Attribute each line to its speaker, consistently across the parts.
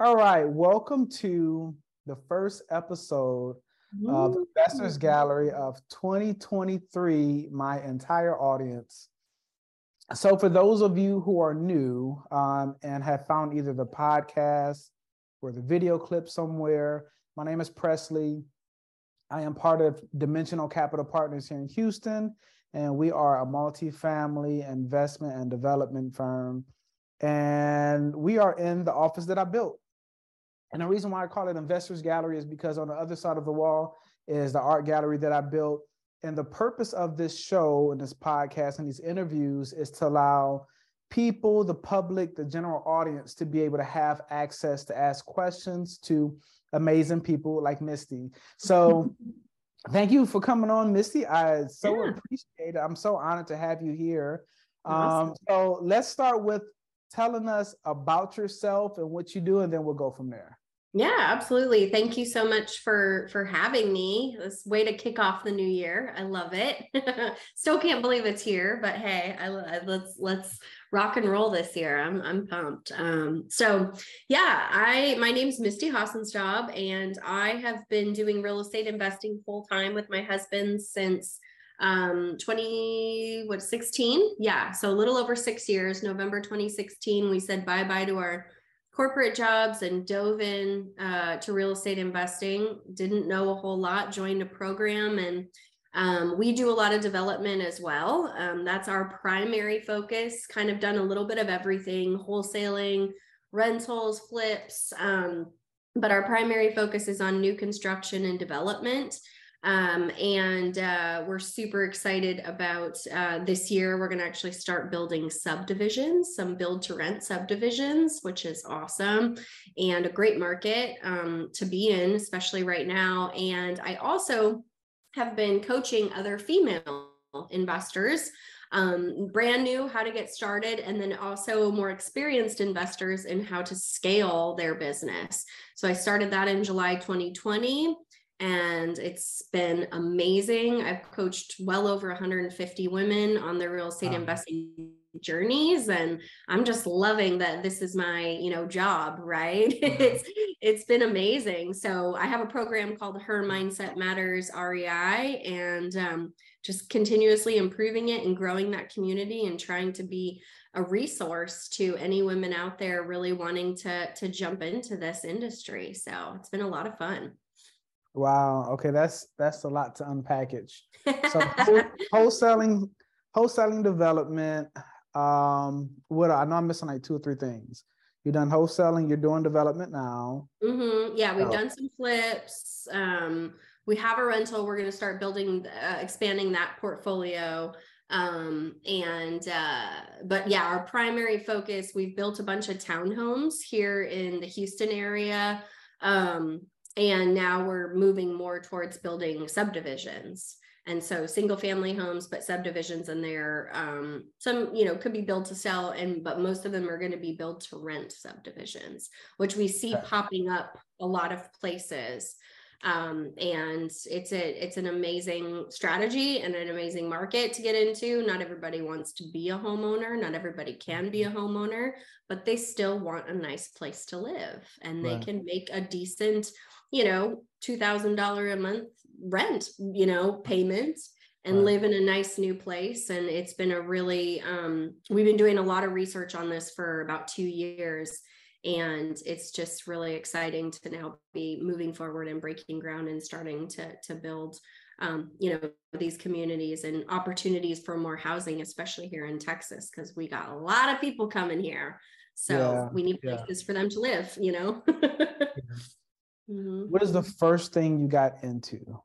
Speaker 1: All right, welcome to the first episode of the Investors Gallery of 2023, my entire audience. So, for those of you who are new um, and have found either the podcast or the video clip somewhere, my name is Pressley. I am part of Dimensional Capital Partners here in Houston, and we are a multi-family investment and development firm. And we are in the office that I built. And the reason why I call it Investors Gallery is because on the other side of the wall is the art gallery that I built. And the purpose of this show and this podcast and these interviews is to allow people, the public, the general audience to be able to have access to ask questions to amazing people like Misty. So thank you for coming on, Misty. I so yeah. appreciate it. I'm so honored to have you here. Awesome. Um, so let's start with telling us about yourself and what you do, and then we'll go from there.
Speaker 2: Yeah, absolutely. Thank you so much for for having me. This way to kick off the new year. I love it. Still can't believe it's here, but hey, I, I, let's let's rock and roll this year. I'm I'm pumped. Um, so yeah, I my name's Misty Hassenstab, and I have been doing real estate investing full time with my husband since um 20 what 16 yeah so a little over six years november 2016 we said bye bye to our corporate jobs and dove in uh, to real estate investing. Didn't know a whole lot joined a program and um, we do a lot of development as well. Um, that's our primary focus kind of done a little bit of everything wholesaling rentals flips um, but our primary focus is on new construction and development um, and uh, we're super excited about uh, this year. We're going to actually start building subdivisions, some build to rent subdivisions, which is awesome and a great market um, to be in, especially right now. And I also have been coaching other female investors um, brand new how to get started and then also more experienced investors in how to scale their business so i started that in july 2020 and it's been amazing. I've coached well over 150 women on their real estate wow. investing journeys and I'm just loving that this is my, you know, job, right? Mm-hmm. it's it's been amazing. So I have a program called Her Mindset Matters REI and um, just continuously improving it and growing that community and trying to be a resource to any women out there really wanting to to jump into this industry. So it's been a lot of fun.
Speaker 1: Wow. Okay, that's that's a lot to unpackage. So wholesaling, wholesaling development. Um, what I know I'm missing like two or three things. You've done wholesaling. You're doing development now.
Speaker 2: Mm-hmm. Yeah, we've oh. done some flips. Um, we have a rental. We're going to start building, uh, expanding that portfolio. Um, and uh, but yeah, our primary focus. We've built a bunch of townhomes here in the Houston area. Um, and now we're moving more towards building subdivisions. And so single family homes but subdivisions in there um, some you know could be built to sell and but most of them are going to be built to rent subdivisions which we see popping up a lot of places. Um, and it's a it's an amazing strategy and an amazing market to get into. Not everybody wants to be a homeowner. Not everybody can be a mm-hmm. homeowner but they still want a nice place to live and they right. can make a decent you know, $2,000 a month rent, you know, payments and right. live in a nice new place. And it's been a really, um, we've been doing a lot of research on this for about two years. And it's just really exciting to now be moving forward and breaking ground and starting to, to build um, you know these communities and opportunities for more housing especially here in texas because we got a lot of people coming here so yeah, we need places yeah. for them to live you know
Speaker 1: Mm-hmm. What is the first thing you got into?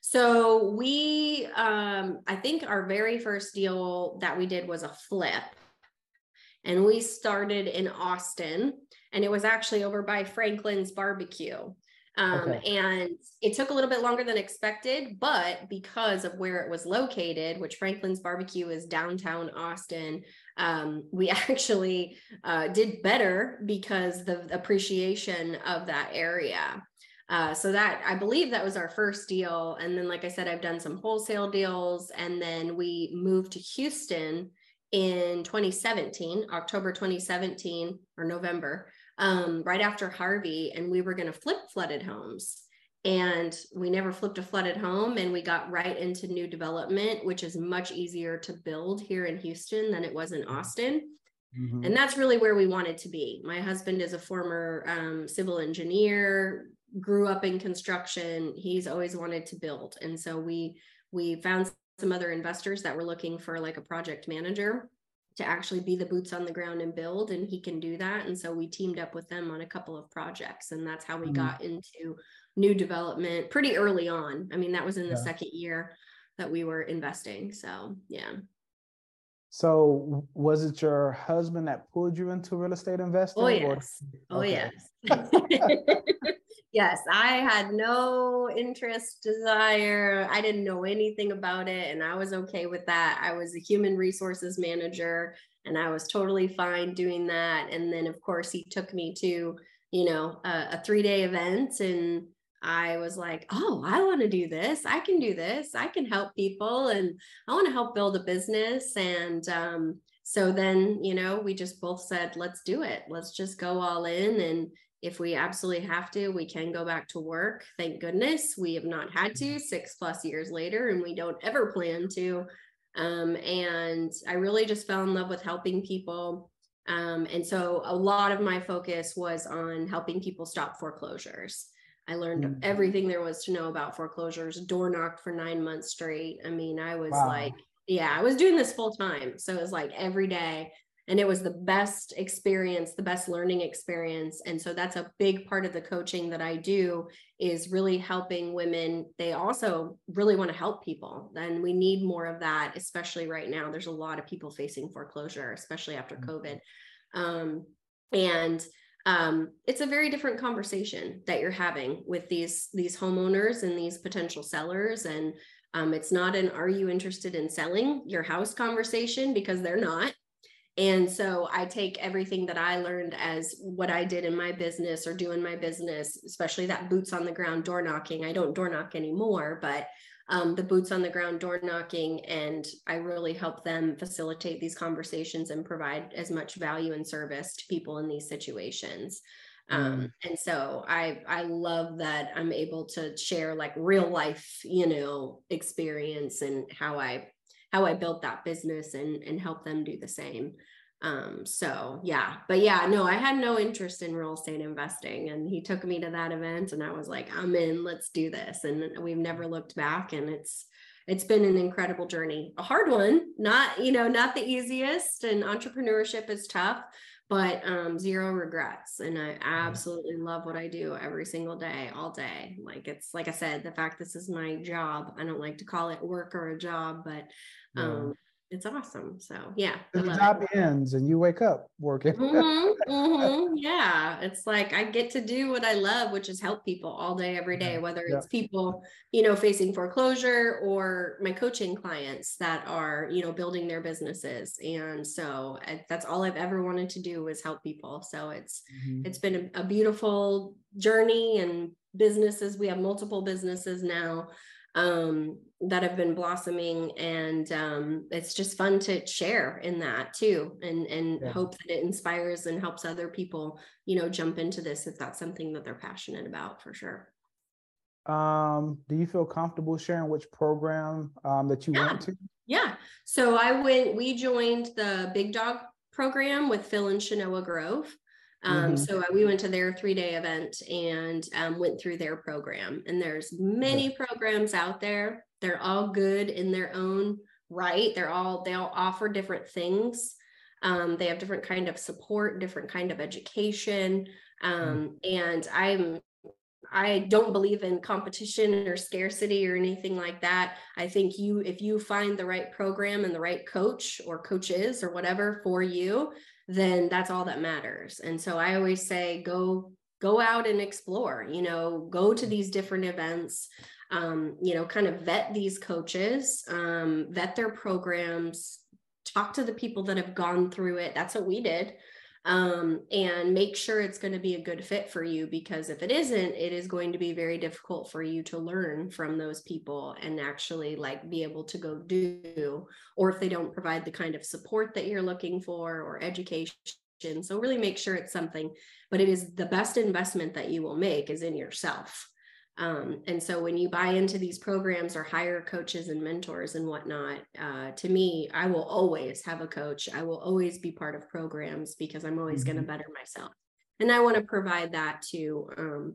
Speaker 2: So we, um, I think our very first deal that we did was a flip, and we started in Austin, and it was actually over by Franklin's Barbecue. Um, okay. And it took a little bit longer than expected, but because of where it was located, which Franklin's Barbecue is downtown Austin, um, we actually uh, did better because the appreciation of that area. Uh, so that I believe that was our first deal. And then, like I said, I've done some wholesale deals, and then we moved to Houston in 2017, October 2017 or November, um, right after Harvey, and we were going to flip flooded homes. And we never flipped a flooded home, and we got right into new development, which is much easier to build here in Houston than it was in Austin. Mm-hmm. And that's really where we wanted to be. My husband is a former um, civil engineer, grew up in construction. He's always wanted to build, and so we we found some other investors that were looking for like a project manager to actually be the boots on the ground and build and he can do that and so we teamed up with them on a couple of projects and that's how we mm-hmm. got into new development pretty early on i mean that was in the yeah. second year that we were investing so yeah
Speaker 1: so was it your husband that pulled you into real estate investing
Speaker 2: oh yes or? oh yes yes, I had no interest, desire. I didn't know anything about it. And I was okay with that. I was a human resources manager and I was totally fine doing that. And then, of course, he took me to, you know, a, a three day event. And I was like, oh, I want to do this. I can do this. I can help people and I want to help build a business. And, um, so then, you know, we just both said, let's do it. Let's just go all in and if we absolutely have to, we can go back to work. Thank goodness we have not had to six plus years later, and we don't ever plan to. Um, and I really just fell in love with helping people. Um, and so a lot of my focus was on helping people stop foreclosures. I learned mm-hmm. everything there was to know about foreclosures, door knocked for nine months straight. I mean, I was wow. like, yeah, I was doing this full time. So it was like every day and it was the best experience the best learning experience and so that's a big part of the coaching that i do is really helping women they also really want to help people and we need more of that especially right now there's a lot of people facing foreclosure especially after mm-hmm. covid um, and um, it's a very different conversation that you're having with these these homeowners and these potential sellers. And um, it's not an are you interested in selling your house? conversation because they're not. And so I take everything that I learned as what I did in my business or do in my business, especially that boots on the ground door knocking. I don't door knock anymore, but um, the boots on the ground door knocking. And I really help them facilitate these conversations and provide as much value and service to people in these situations. Um, mm. and so I I love that I'm able to share like real life, you know, experience and how I how I built that business and and help them do the same. Um, so yeah, but yeah, no, I had no interest in real estate investing. And he took me to that event and I was like, I'm in, let's do this. And we've never looked back. And it's it's been an incredible journey. A hard one, not, you know, not the easiest. And entrepreneurship is tough, but um, zero regrets. And I absolutely love what I do every single day, all day. Like it's like I said, the fact this is my job. I don't like to call it work or a job, but um, it's awesome. So yeah,
Speaker 1: the job it. ends and you wake up working.
Speaker 2: mm-hmm, mm-hmm, yeah, it's like I get to do what I love, which is help people all day, every day. Whether yeah. it's people, you know, facing foreclosure or my coaching clients that are, you know, building their businesses. And so I, that's all I've ever wanted to do is help people. So it's mm-hmm. it's been a, a beautiful journey and businesses. We have multiple businesses now um, that have been blossoming and um, it's just fun to share in that too and and yeah. hope that it inspires and helps other people you know jump into this if that's something that they're passionate about for sure
Speaker 1: um, do you feel comfortable sharing which program um, that you
Speaker 2: yeah.
Speaker 1: went to
Speaker 2: yeah so i went we joined the big dog program with phil and shanoa grove um, mm-hmm. So uh, we went to their three day event and um, went through their program. And there's many programs out there. They're all good in their own right. They're all they all offer different things. Um, they have different kind of support, different kind of education. Um, mm. And I'm I don't believe in competition or scarcity or anything like that. I think you, if you find the right program and the right coach or coaches or whatever for you, then that's all that matters. And so I always say, go go out and explore you know go to these different events um, you know kind of vet these coaches um, vet their programs talk to the people that have gone through it that's what we did um, and make sure it's going to be a good fit for you because if it isn't it is going to be very difficult for you to learn from those people and actually like be able to go do or if they don't provide the kind of support that you're looking for or education. So really make sure it's something but it is the best investment that you will make is in yourself um, and so when you buy into these programs or hire coaches and mentors and whatnot, uh, to me, I will always have a coach. I will always be part of programs because I'm always mm-hmm. going to better myself. And I want to provide that to, um,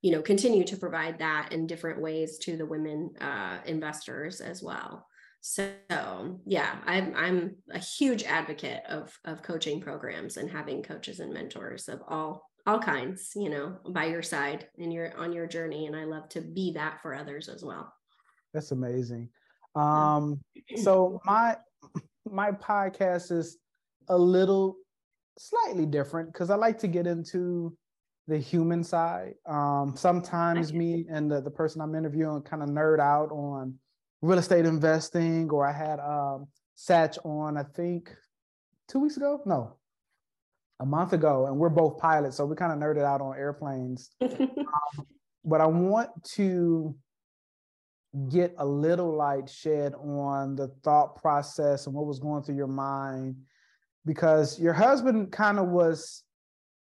Speaker 2: you know, continue to provide that in different ways to the women uh, investors as well. So yeah, I'm I'm a huge advocate of of coaching programs and having coaches and mentors of all all kinds, you know, by your side and you're on your journey. And I love to be that for others as well.
Speaker 1: That's amazing. Um, so my my podcast is a little slightly different because I like to get into the human side. Um, sometimes me and the, the person I'm interviewing kind of nerd out on real estate investing, or I had um, Satch on, I think two weeks ago. No, a month ago, and we're both pilots, so we kind of nerded out on airplanes. um, but I want to get a little light shed on the thought process and what was going through your mind because your husband kind of was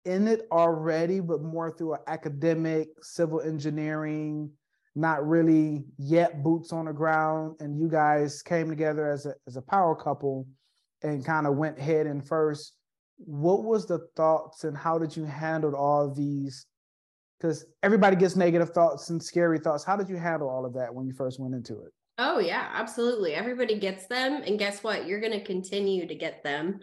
Speaker 1: in it already, but more through an academic, civil engineering, not really yet boots on the ground. And you guys came together as a, as a power couple and kind of went head in first what was the thoughts and how did you handle all these? Because everybody gets negative thoughts and scary thoughts. How did you handle all of that when you first went into it?
Speaker 2: Oh yeah absolutely. Everybody gets them and guess what? You're going to continue to get them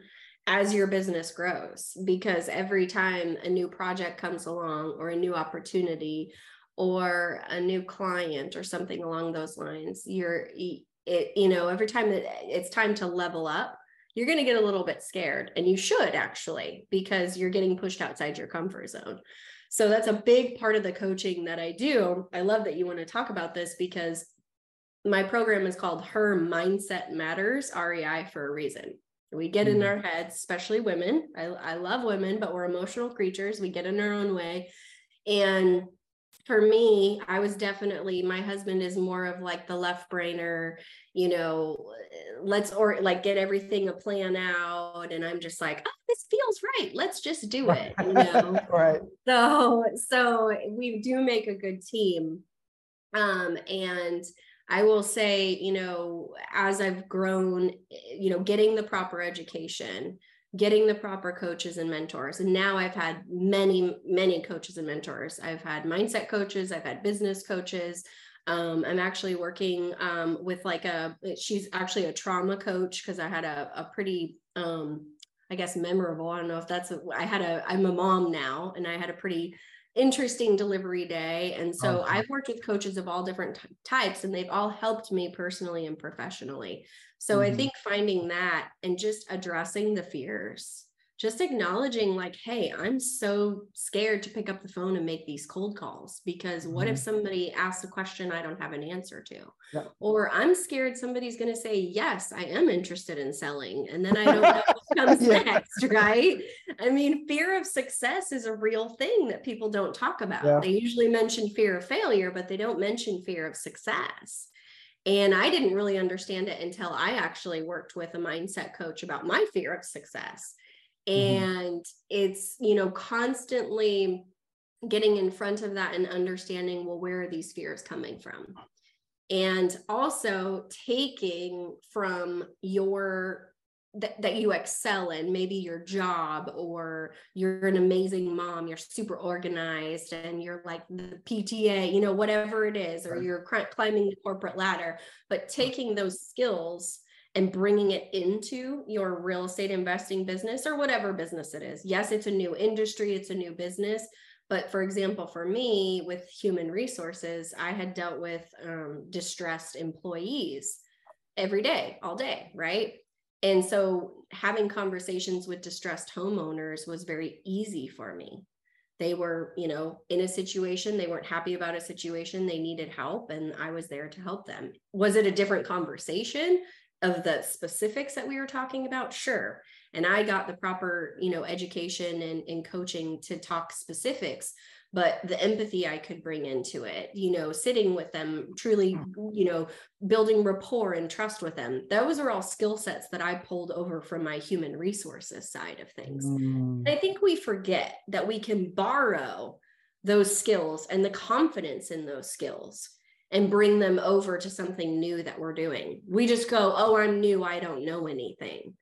Speaker 2: as your business grows because every time a new project comes along or a new opportunity or a new client or something along those lines you're it you know every time that it's time to level up you're going to get a little bit scared and you should actually because you're getting pushed outside your comfort zone. So that's a big part of the coaching that i do. I love that you want to talk about this because my program is called her mindset matters rei for a reason. We get in mm-hmm. our heads especially women. I, I love women but we're emotional creatures. We get in our own way. And for me, I was definitely my husband is more of like the left brainer, you know, let's or like get everything a plan out. And I'm just like, oh, this feels right. Let's just do it. You know.
Speaker 1: right.
Speaker 2: So so we do make a good team. Um, and I will say, you know, as I've grown, you know, getting the proper education, getting the proper coaches and mentors. And now I've had many, many coaches and mentors. I've had mindset coaches, I've had business coaches. Um, I'm actually working um, with like a, she's actually a trauma coach because I had a, a pretty, um, I guess, memorable. I don't know if that's, a, I had a, I'm a mom now and I had a pretty interesting delivery day. And so okay. I've worked with coaches of all different t- types and they've all helped me personally and professionally. So mm-hmm. I think finding that and just addressing the fears, just acknowledging, like, hey, I'm so scared to pick up the phone and make these cold calls because what mm-hmm. if somebody asks a question I don't have an answer to? Yeah. Or I'm scared somebody's going to say, yes, I am interested in selling. And then I don't know what comes yeah. next, right? I mean, fear of success is a real thing that people don't talk about. Yeah. They usually mention fear of failure, but they don't mention fear of success. And I didn't really understand it until I actually worked with a mindset coach about my fear of success. Mm-hmm. And it's, you know, constantly getting in front of that and understanding, well, where are these fears coming from? And also taking from your that, that you excel in maybe your job or you're an amazing mom you're super organized and you're like the pta you know whatever it is or you're climbing the corporate ladder but taking those skills and bringing it into your real estate investing business or whatever business it is yes it's a new industry it's a new business but for example for me with human resources i had dealt with um, distressed employees every day all day right and so having conversations with distressed homeowners was very easy for me. They were, you know, in a situation, they weren't happy about a situation, they needed help, and I was there to help them. Was it a different conversation of the specifics that we were talking about? Sure. and i got the proper you know education and, and coaching to talk specifics but the empathy i could bring into it you know sitting with them truly hmm. you know building rapport and trust with them those are all skill sets that i pulled over from my human resources side of things mm. i think we forget that we can borrow those skills and the confidence in those skills and bring them over to something new that we're doing. We just go, oh, I'm new. I don't know anything.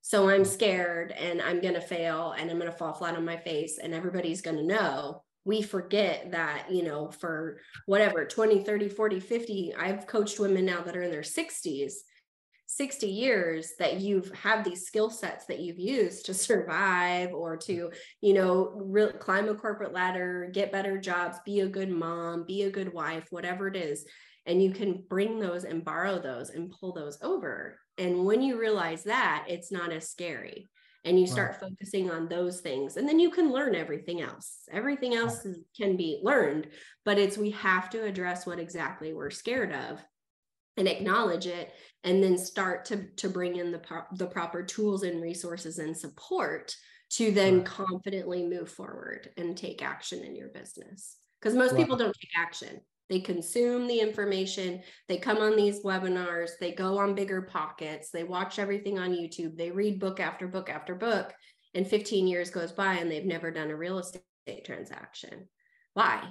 Speaker 2: So I'm scared and I'm going to fail and I'm going to fall flat on my face and everybody's going to know. We forget that, you know, for whatever 20, 30, 40, 50, I've coached women now that are in their 60s 60 years that you've had these skill sets that you've used to survive or to you know re- climb a corporate ladder get better jobs be a good mom be a good wife whatever it is. And you can bring those and borrow those and pull those over. And when you realize that it's not as scary. And you start right. focusing on those things. And then you can learn everything else. Everything else is, can be learned but it's we have to address what exactly we're scared of and acknowledge it and then start to to bring in the pro- the proper tools and resources and support to then confidently move forward and take action in your business. Because most wow. people don't take action. They consume the information they come on these webinars they go on BiggerPockets they watch everything on youtube they read book after book after book and 15 years goes by and they've never done a real estate transaction. Why?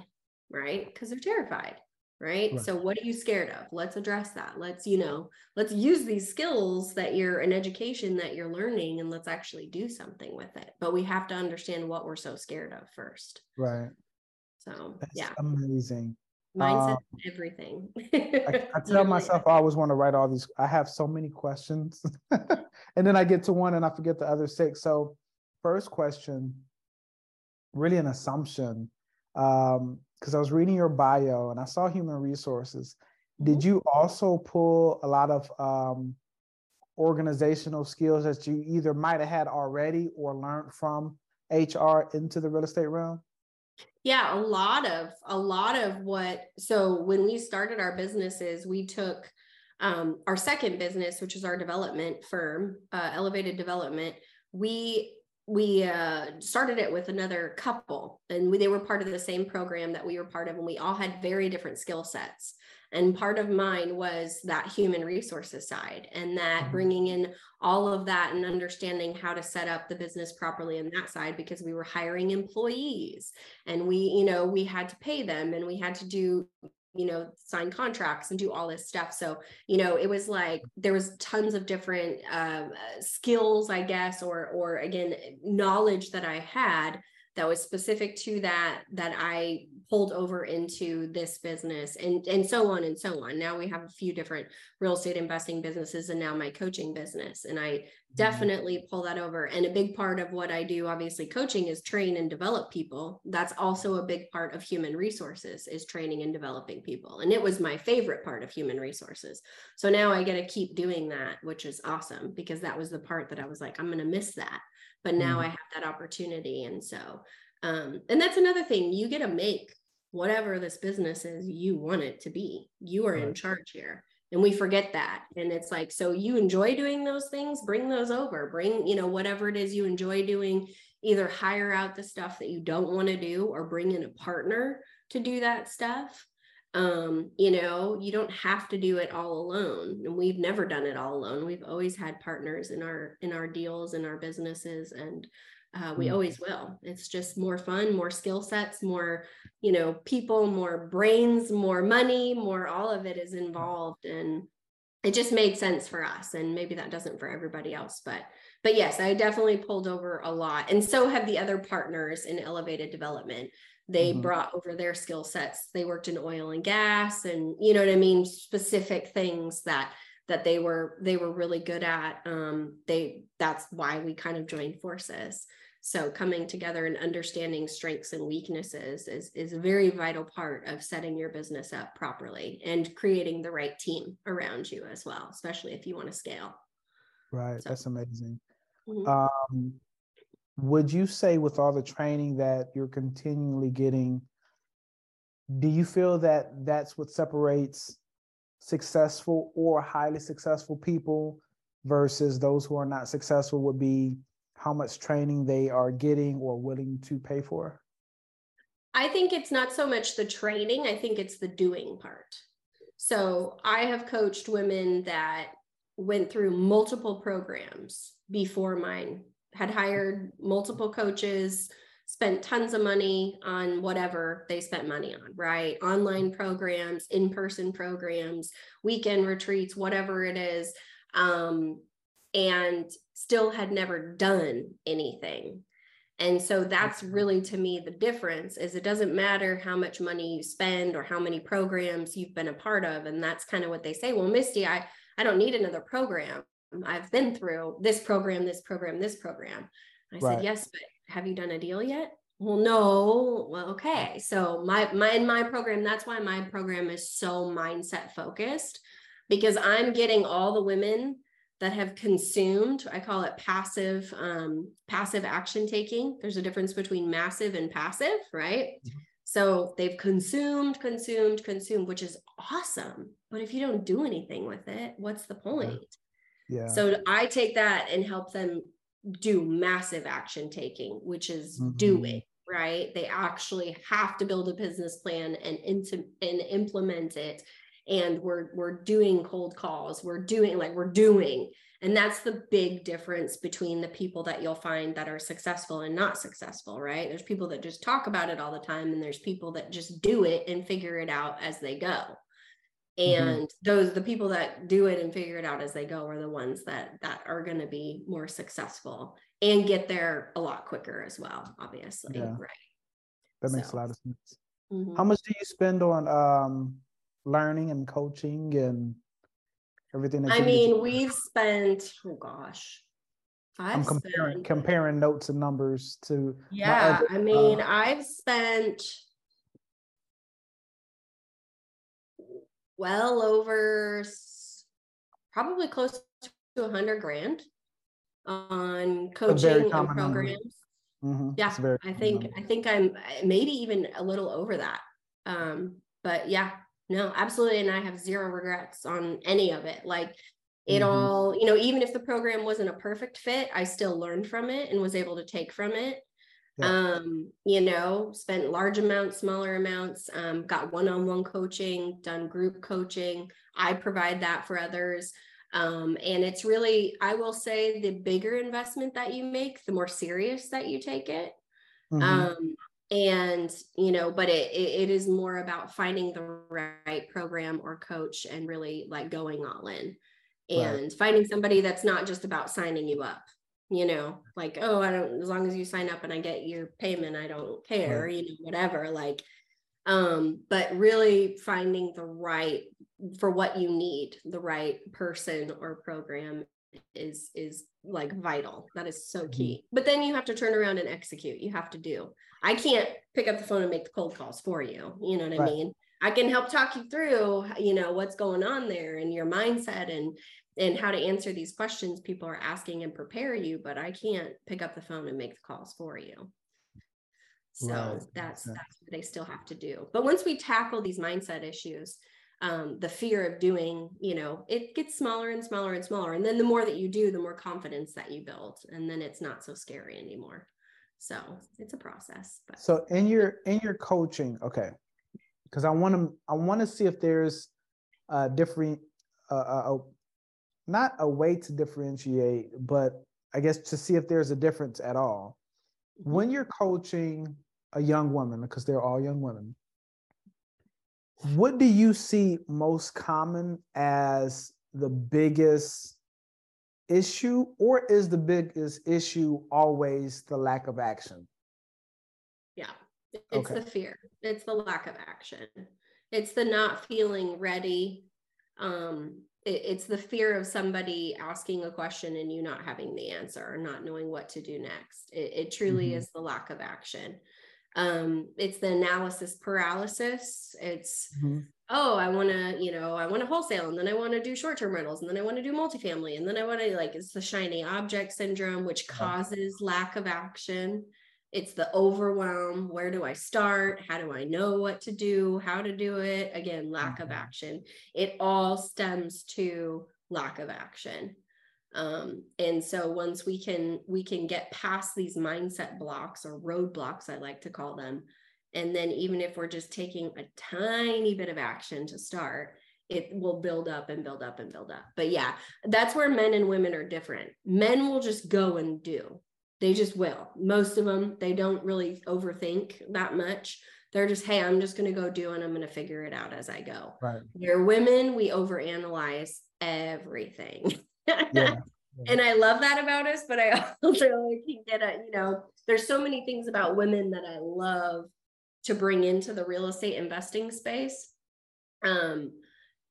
Speaker 2: Right? Because they're terrified right? right? So what are you scared of? Let's address that. Let's, you know, let's use these skills that you're an education that you're learning and let's actually do something with it. But we have to understand what we're so scared of first.
Speaker 1: Right.
Speaker 2: So That's yeah.
Speaker 1: Amazing.
Speaker 2: Mindset um, everything.
Speaker 1: I, I, tell myself I always want to write all these. I have so many questions. and then I get to one and I forget the other six. So first question, really an assumption. Um, because I was reading your bio and I saw human resources. Did mm-hmm. you also pull a lot of um, organizational skills that you either might have had already or learned from HR into the real estate realm?
Speaker 2: Yeah, a lot of a lot of what. So when we started our businesses, we took um, our second business, which is our development firm, uh, Elevated Development. We we uh, started it with another couple and we, they were part of the same program that we were part of and we all had very different skill sets and part of mine was that human resources side and that mm-hmm. bringing in all of that and understanding how to set up the business properly in that side because we were hiring employees and we you know we had to pay them and we had to do you know sign contracts and do all this stuff. So you know it was like there was tons of different um, skills i guess or or again knowledge that i had that was specific to that that i pulled over into this business and and so on and so on. Now we have a few different real estate investing businesses and now my coaching business and i mm-hmm. definitely pull that over. And a big part of what i do obviously coaching is train and develop people. That's also a big part of human resources is training and developing people. And it was my favorite part of human resources. So now i get to keep doing that which is awesome because that was the part that i was like i'm going to miss that. But now mm-hmm. i have that opportunity and so um, and that's another thing you get to make whatever this business is you want it to be. You are right. in charge here and we forget that. And it's like so you enjoy doing those things bring those over. Bring you know whatever it is you enjoy doing either hire out the stuff that you don't want to do or bring in a partner to do that stuff. Um you know you don't have to do it all alone and we've never done it all alone. We've always had partners in our in our deals in our businesses and uh, we mm. always will it's just more fun more skill sets more you know people more brains more money more all of it is involved and it just made sense for us and maybe that doesn't for everybody else but but yes i definitely pulled over a lot and so have the other partners in elevated development they mm-hmm. brought over their skill sets they worked in oil and gas and you know what i mean specific things that that they were they were really good at um they that's why we kind of joined forces so coming together and understanding strengths and weaknesses is is a very vital part of setting your business up properly and creating the right team around you as well especially if you want to scale
Speaker 1: right so. that's amazing mm-hmm. um would you say with all the training that you're continually getting do you feel that that's what separates successful or highly successful people versus those who are not successful would be how much training they are getting or willing to pay for?
Speaker 2: I think it's not so much the training, I think it's the doing part. So I have coached women that went through multiple programs before mine, had hired multiple coaches, spent tons of money on whatever they spent money on, right? Online programs, in person programs, weekend retreats, whatever it is. Um, and still had never done anything. And so that's really to me the difference is it doesn't matter how much money you spend or how many programs you've been a part of and that's kind of what they say well Misty I I don't need another program. I've been through this program this program this program. I right. said yes but have you done a deal yet? Well no. Well okay. So my my in my program that's why my program is so mindset focused because I'm getting all the women that have consumed i call it passive um, passive action taking. There's a difference between massive and passive right? Mm-hmm. so they've consumed consumed consumed which is awesome. But if you don't do anything with it what's the point? Yeah, so i take that and help them do massive action taking which is mm-hmm. doing right? They actually have to build a business plan and, into, and implement it and we're we're doing cold calls we're doing like we're doing and that's the big difference between the people that you'll find that are successful and not successful right there's people that just talk about it all the time and there's people that just do it and figure it out as they go mm-hmm. and mm-hmm. those the people that do it and figure it out as they go are the ones that that are going to be more successful and get there a lot quicker as well obviously yeah. right
Speaker 1: that makes so. a lot of sense mm-hmm. how much do you spend on um learning and coaching and everything
Speaker 2: I mean, we've spent, oh gosh.
Speaker 1: i am comparing spent, comparing notes and numbers to
Speaker 2: yeah, other, I mean, uh, I've spent well over probably close to a hundred grand on coaching and programs. Mm-hmm. Yeah, I think I think I'm maybe even a little over that. Um, but yeah, no, absolutely. And I have zero regrets on any of it. Like it mm-hmm. all, you know, even if the program wasn't a perfect fit, I still learned from it and was able to take from it. Yeah. Um, you know, spent large amounts, smaller amounts, um, got one-on-one coaching, done group coaching. I provide that for others. Um, and it's really, I will say the bigger investment that you make, the more serious that you take it. Mm-hmm. Um, and you know but it, it is more about finding the right program or coach and really like going all in and right. finding somebody that's not just about signing you up you know like oh i don't as long as you sign up and i get your payment i don't care right. you know whatever like um but really finding the right for what you need the right person or program is is like vital that is so mm-hmm. key mm-hmm. but then you have to turn around and execute you have to do i can't pick up the phone and make the cold calls for you you know what right. i mean i can help talk you through you know what's going on there and your mindset and and how to answer these questions people are asking and prepare you but i can't pick up the phone and make the calls for you so right. that's that's what they still have to do but once we tackle these mindset issues um, the fear of doing, you know, it gets smaller and smaller and smaller. And then the more that you do, the more confidence that you build. And then it's not so scary anymore. So it's a process.
Speaker 1: But. So in your in your coaching, okay, because I want to I want to see if there's a different, uh, a, not a way to differentiate, but I guess to see if there's a difference at all. Mm-hmm. When you're coaching a young woman, because they're all young women, what do you see most common as the biggest issue, or is the biggest issue always the lack of action?
Speaker 2: Yeah, it's okay. the fear, it's the lack of action, it's the not feeling ready. Um, it, it's the fear of somebody asking a question and you not having the answer or not knowing what to do next. It, it truly mm-hmm. is the lack of action um it's the analysis paralysis it's mm-hmm. Oh i want to you know i want to wholesale and then i want to do short-term rentals and then i want to do multifamily and then i want to like it's the shiny object syndrome which causes lack of action. It's the overwhelm where do i start? How do i know what to do? How to do it? Again lack mm-hmm. of action. It all stems to lack of action. Um, and so once we can we can get past these mindset blocks or roadblocks i like to call them and then even if we're just taking a tiny bit of action to start it will build up and build up and build up. But yeah that's where men and women are different. Men will just go and do. They just will. Most of them they don't really overthink that much. They're just hey i'm just going to go do and i'm going to figure it out as i go.
Speaker 1: Right.
Speaker 2: We're women we overanalyze everything. Yeah. and I love that about us, but I also can get a, you know, there's so many things about women that I love to bring into the real estate investing space. Um,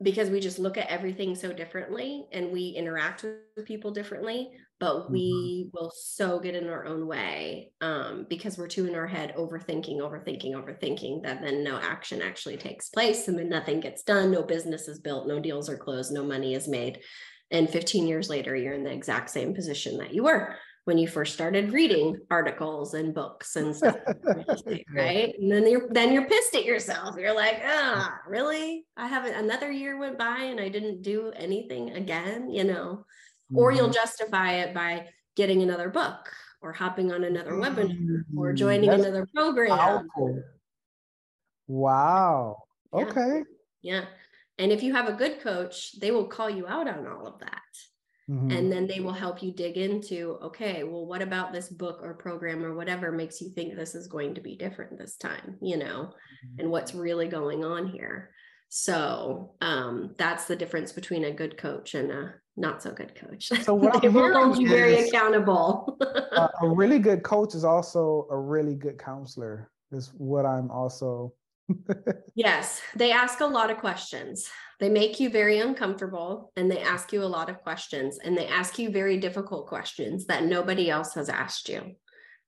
Speaker 2: because we just look at everything so differently and we interact with people differently, but we mm-hmm. will so get in our own way um, because we're too in our head, overthinking, overthinking, overthinking, that then no action actually takes place and then nothing gets done, no business is built, no deals are closed, no money is made and 15 years later you're in the exact same position that you were when you first started reading articles and books and stuff right and then you're then you're pissed at yourself you're like ah really i haven't another year went by and i didn't do anything again you know mm-hmm. or you'll mm-hmm. justify it by getting another book or hopping on another mm-hmm. webinar or mm, joining That's another program powerful.
Speaker 1: wow
Speaker 2: yeah.
Speaker 1: okay
Speaker 2: yeah and if you have a good coach, they will call you out on all of that. Mm-hmm. And then they will help you dig into, okay, well, what about this book or program or whatever makes you think this is going to be different this time, you know, mm-hmm. and what's really going on here. So um, that's the difference between a good coach and a not so good coach. So what they will hold you very accountable.
Speaker 1: a, a really good coach is also a really good counselor. Is what I'm also
Speaker 2: yes, they ask a lot of questions. They make you very uncomfortable and they ask you a lot of questions and they ask you very difficult questions that nobody else has asked you.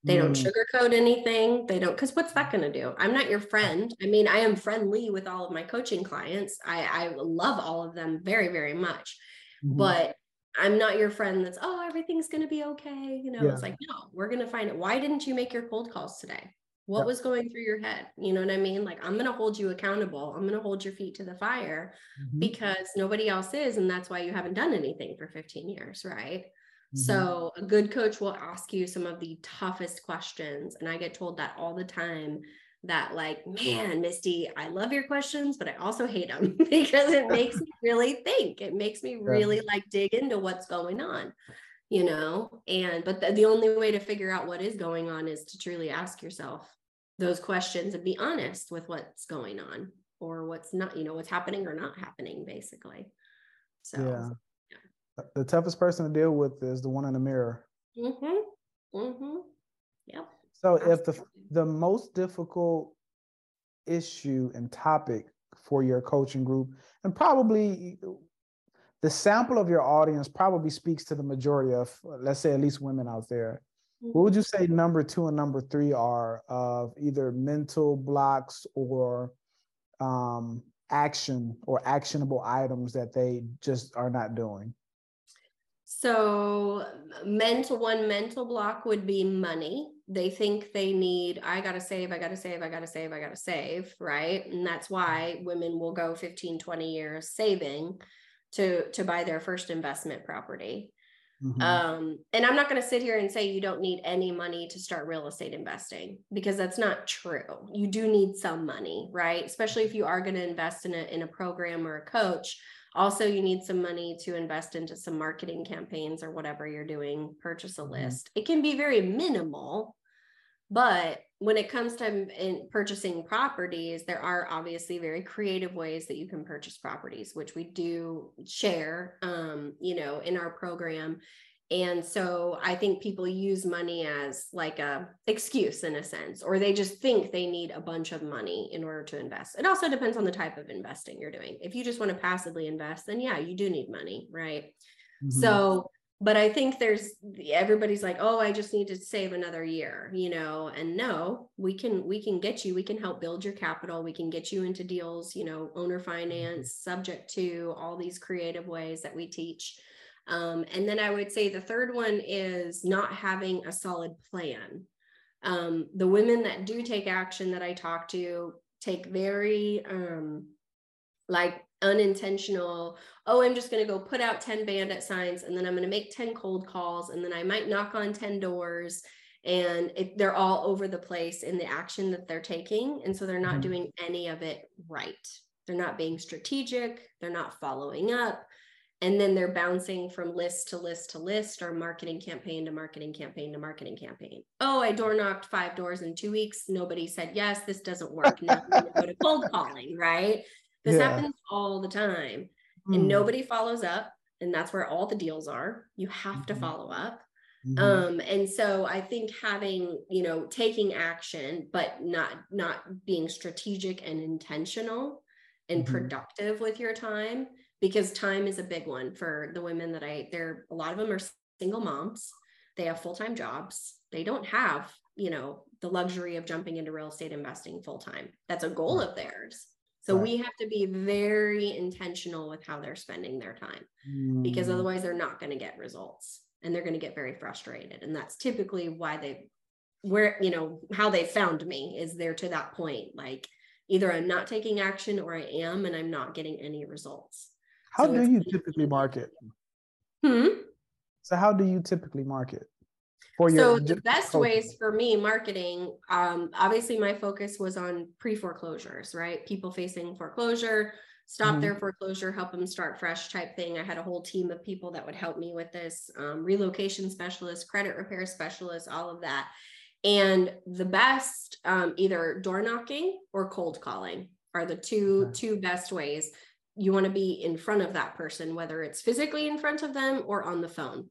Speaker 2: They don't mm. sugarcoat anything. They don't, because what's that going to do? I'm not your friend. I mean, I am friendly with all of my coaching clients. I, I love all of them very, very much. Mm-hmm. But I'm not your friend that's, oh, everything's going to be okay. You know, yeah. it's like, no, we're going to find it. Why didn't you make your cold calls today? What was going through your head? You know what i mean? Like i'm going to hold you accountable. I'm going to hold your feet to the fire mm-hmm. because nobody else is and that's why you haven't done anything for 15 years right? Mm-hmm. so a good coach will ask you some of the toughest questions and i get told that all the time that like man misty i love your questions but i also hate them because it makes me really think. It makes me really like dig into what's going on you know? And but the, the only way to figure out what is going on is to truly ask yourself those questions and be honest with what's going on or what's not, you know, what's happening or not happening, basically. So, yeah.
Speaker 1: yeah. The toughest person to deal with is the one in the mirror.
Speaker 2: Mm-hmm. Mm-hmm. Yep.
Speaker 1: So, Absolutely. if the the most difficult issue and topic for your coaching group, and probably the sample of your audience probably speaks to the majority of, let's say, at least women out there. What would you say number two and number three are of either mental blocks or um, action or actionable items that they just are not doing?
Speaker 2: So, mental one mental block would be money. They think they need, I got to save, I got to save, I got to save, I got to save, right? And that's why women will go 15, 20 years saving to to buy their first investment property Mm-hmm. Um, and I'm not going to sit here and say you don't need any money to start real estate investing because that's not true. You do need some money, right? Especially if you are going to invest in a in a program or a coach. Also, you need some money to invest into some marketing campaigns or whatever you're doing. Purchase a mm-hmm. list. It can be very minimal, but when it comes to in purchasing properties, there are obviously very creative ways that you can purchase properties, which we do share, um, you know, in our program. And so I think people use money as like a excuse in a sense, or they just think they need a bunch of money in order to invest. It also depends on the type of investing you're doing. If you just want to passively invest, then yeah, you do need money, right? Mm-hmm. So but I think there's everybody's like, oh, I just need to save another year, you know, and no, we can we can get you, we can help build your capital, we can get you into deals, you know, owner mm-hmm. finance, subject to all these creative ways that we teach. Um, and then I would say the third one is not having a solid plan. Um, the women that do take action that I talk to take very um, like unintentional oh i'm just going to go put out 10 bandit signs and then i'm going to make 10 cold calls and then i might knock on 10 doors and it, they're all over the place in the action that they're taking and so they're not mm-hmm. doing any of it right. They're not being strategic they're not following up and then they're bouncing from list to list to list or marketing campaign to marketing campaign to marketing campaign. Oh i door knocked five doors in two weeks. Nobody said yes. This doesn't work. Now i'm going to go to cold calling right this yeah. happens all the time mm. and nobody follows up and that's where all the deals are you have mm-hmm. to follow up Mm-hmm. Um, and so I think having, you know, taking action, but not not being strategic and intentional and mm-hmm. productive with your time, because time is a big one for the women that I there a lot of them are single moms. They have full-time jobs. They don't have, you know, the luxury of jumping into real estate investing full time. That's a goal of theirs. So right. we have to be very intentional with how they're spending their time mm. because otherwise they're not going to get results and they're going to get very frustrated and that's typically why they where you know how they found me is there to that point like either i'm not taking action or i am and i'm not getting any results
Speaker 1: how so do you typically market hmm? so how do you typically market
Speaker 2: for your so the best ways for me marketing um, obviously my focus was on pre foreclosures right people facing foreclosure stop mm-hmm. their foreclosure, help them start fresh type thing. I had a whole team of people that would help me with this um, relocation specialist, credit repair specialist, all of that. And the best, um, either door knocking or cold calling are the two two best ways. You want to be in front of that person, whether it's physically in front of them or on the phone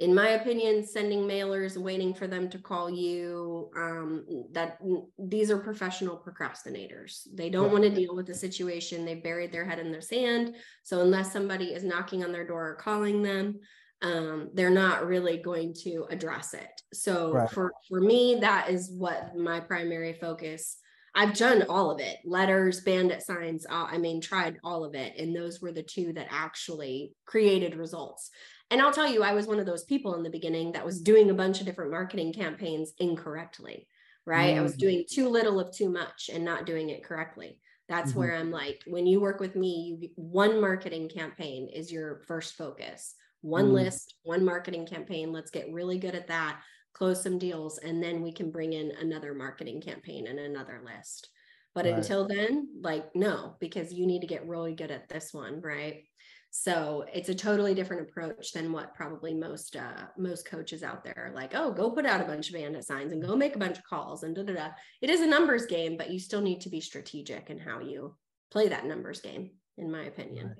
Speaker 2: in my opinion, sending mailers, waiting for them to call you, um, that these are professional procrastinators. They don't want to deal with the situation. They've buried their head in their sand. So unless somebody is knocking on their door or calling them, um, they're not really going to address it. So right. for for me, that is what my primary focus. I've done all of it: letters, bandit signs. Uh, I mean, tried all of it, and those were the two that actually created results. And I'll tell you, I was one of those people in the beginning that was doing a bunch of different marketing campaigns incorrectly, right? Mm. I was mm. doing too little of too much and not doing it correctly. That's mm-hmm. where I'm like, when you work with me, you one marketing campaign is your first focus. One mm. list, one marketing campaign. Let's get really good at that, close some deals, and then we can bring in another marketing campaign and another list. But right. until then, like, no, because you need to get really good at this one, right? So it's a totally different approach than what probably most uh, most coaches out there are like, oh, go put out a bunch of bandit signs and go make a bunch of calls and da da da. It is a numbers game, but you still need to be strategic in how you play that numbers game, in my opinion. Right.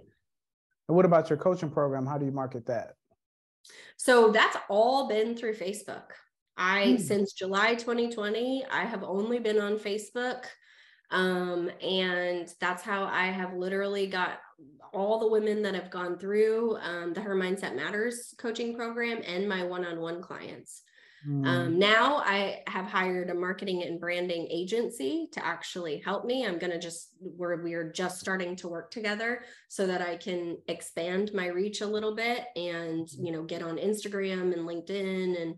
Speaker 1: And what about your coaching program? How do you market that?
Speaker 2: So that's all been through Facebook. I hmm. since July 2020, I have only been on Facebook. Um, and that's how I have literally got all the women that have gone through um, the Her Mindset Matters coaching program and my one on one clients. Mm. Um, now I have hired a marketing and branding agency to actually help me. I'm going to just, we're, we're just starting to work together so that I can expand my reach a little bit and, you know, get on Instagram and LinkedIn and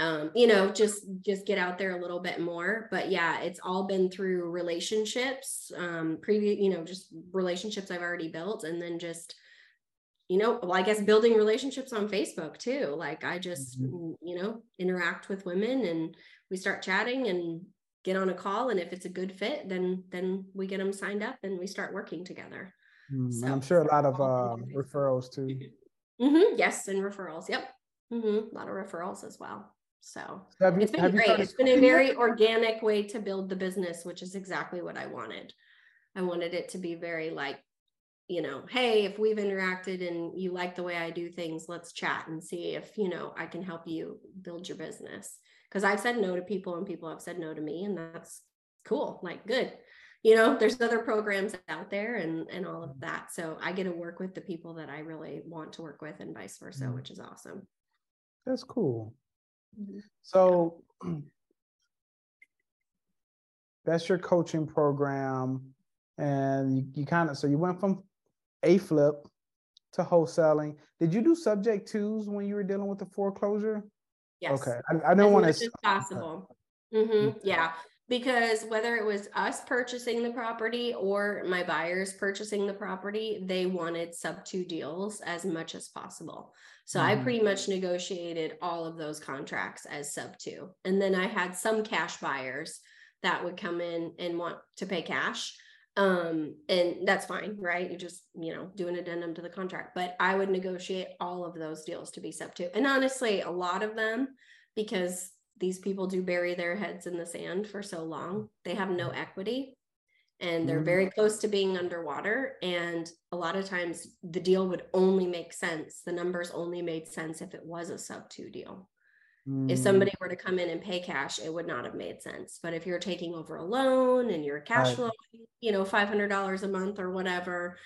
Speaker 2: um, you know just just get out there a little bit more. But yeah it's all been through relationships um previous you know just relationships i've already built and then just you know well i guess building relationships on facebook too. Like i just mm-hmm. you know interact with women and we start chatting and get on a call. And if it's a good fit then then we get them signed up and we start working together.
Speaker 1: Mm, so, i'm sure a lot of uh, referrals too.
Speaker 2: Mm-hmm, yes and referrals. Yep. Mm-hmm, a lot of referrals as well so you, it's been great. It's been a very organic way to build the business, which is exactly what I wanted. I wanted it to be very like, you know, hey, if we've interacted and you like the way I do things, let's chat and see if, you know, I can help you build your business. Because I've said no to people and people have said no to me, and that's cool. Like, good. You know, there's other programs out there and and all of that. So I get to work with the people that I really want to work with and vice versa, mm-hmm. which is awesome.
Speaker 1: That's cool. Mm-hmm. So that's your coaching program. And you, you kind of, so you went from A flip to wholesaling. Did you do subject tos when you were dealing with the foreclosure?
Speaker 2: Yes.
Speaker 1: Okay. I, I don't want to.
Speaker 2: possible. Mm-hmm. Yeah. Because whether it was us purchasing the property or my buyers purchasing the property, they wanted sub to deals as much as possible. So mm-hmm. I pretty much negotiated all of those contracts as sub to. And then I had some cash buyers that would come in and want to pay cash. Um, and that's fine, right? You just, you know, do an addendum to the contract. But I would negotiate all of those deals to be sub to. And honestly, a lot of them, because these people do bury their heads in the sand for so long. They have no equity and they're very mm-hmm. close to being underwater. And a lot of times the deal would only make sense. The numbers only made sense if it was a sub to deal. Mm. If somebody were to come in and pay cash, it would not have made sense. But if you're taking over a loan and you're cash right. flow, you know, $500 a month or whatever,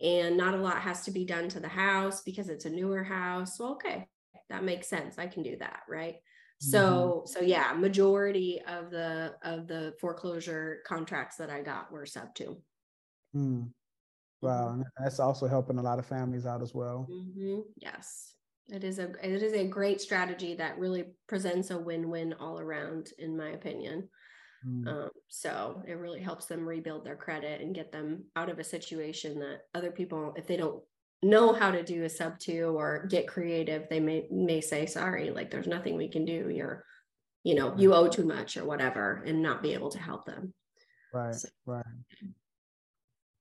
Speaker 2: and not a lot has to be done to the house because it's a newer house, well, okay, that makes sense. I can do that. Right. Mm-hmm. So mm-hmm. so yeah, majority of the of the foreclosure contracts that I got were sub to.
Speaker 1: Mm. Wow, mm-hmm. that's also helping a lot of families out as well.
Speaker 2: Mm-hmm. Yes, it is a it is a great strategy that really presents a win win all around, in my opinion. Mm. Um, so it really helps them rebuild their credit and get them out of a situation that other people, if they don't know how to do a sub to or get creative, they may may say, sorry, like there's nothing we can do. You're, you know, you owe too much or whatever, and not be able to help them.
Speaker 1: Right, so. right.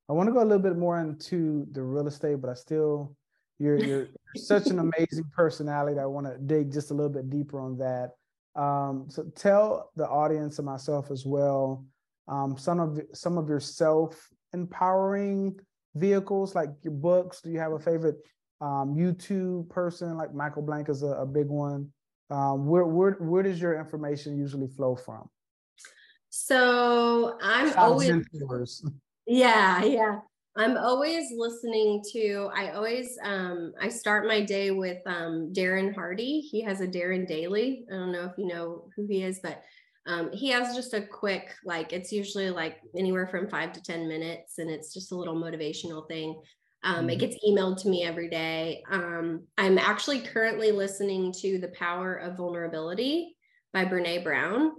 Speaker 1: I want to go a little bit more into the real estate, but I still you're you're such an amazing personality. I want to dig just a little bit deeper on that. Um, so tell the audience and myself as well um, some of some of your self empowering vehicles like your books? Do you have a favorite um, YouTube person like Michael Blank is a, a big one? Um, where where where does your information usually flow from?
Speaker 2: So I'm always yeah yeah I'm always listening to I always um I start my day with um Darren Hardy. He has a Darren Daily. I don't know if you know who he is, but um, he has just a quick, like it's usually like anywhere from five to 10 minutes, and it's just a little motivational thing. Um, it mm-hmm. gets emailed to me every day. Um, I'm actually currently listening to The Power of Vulnerability by Brene Brown.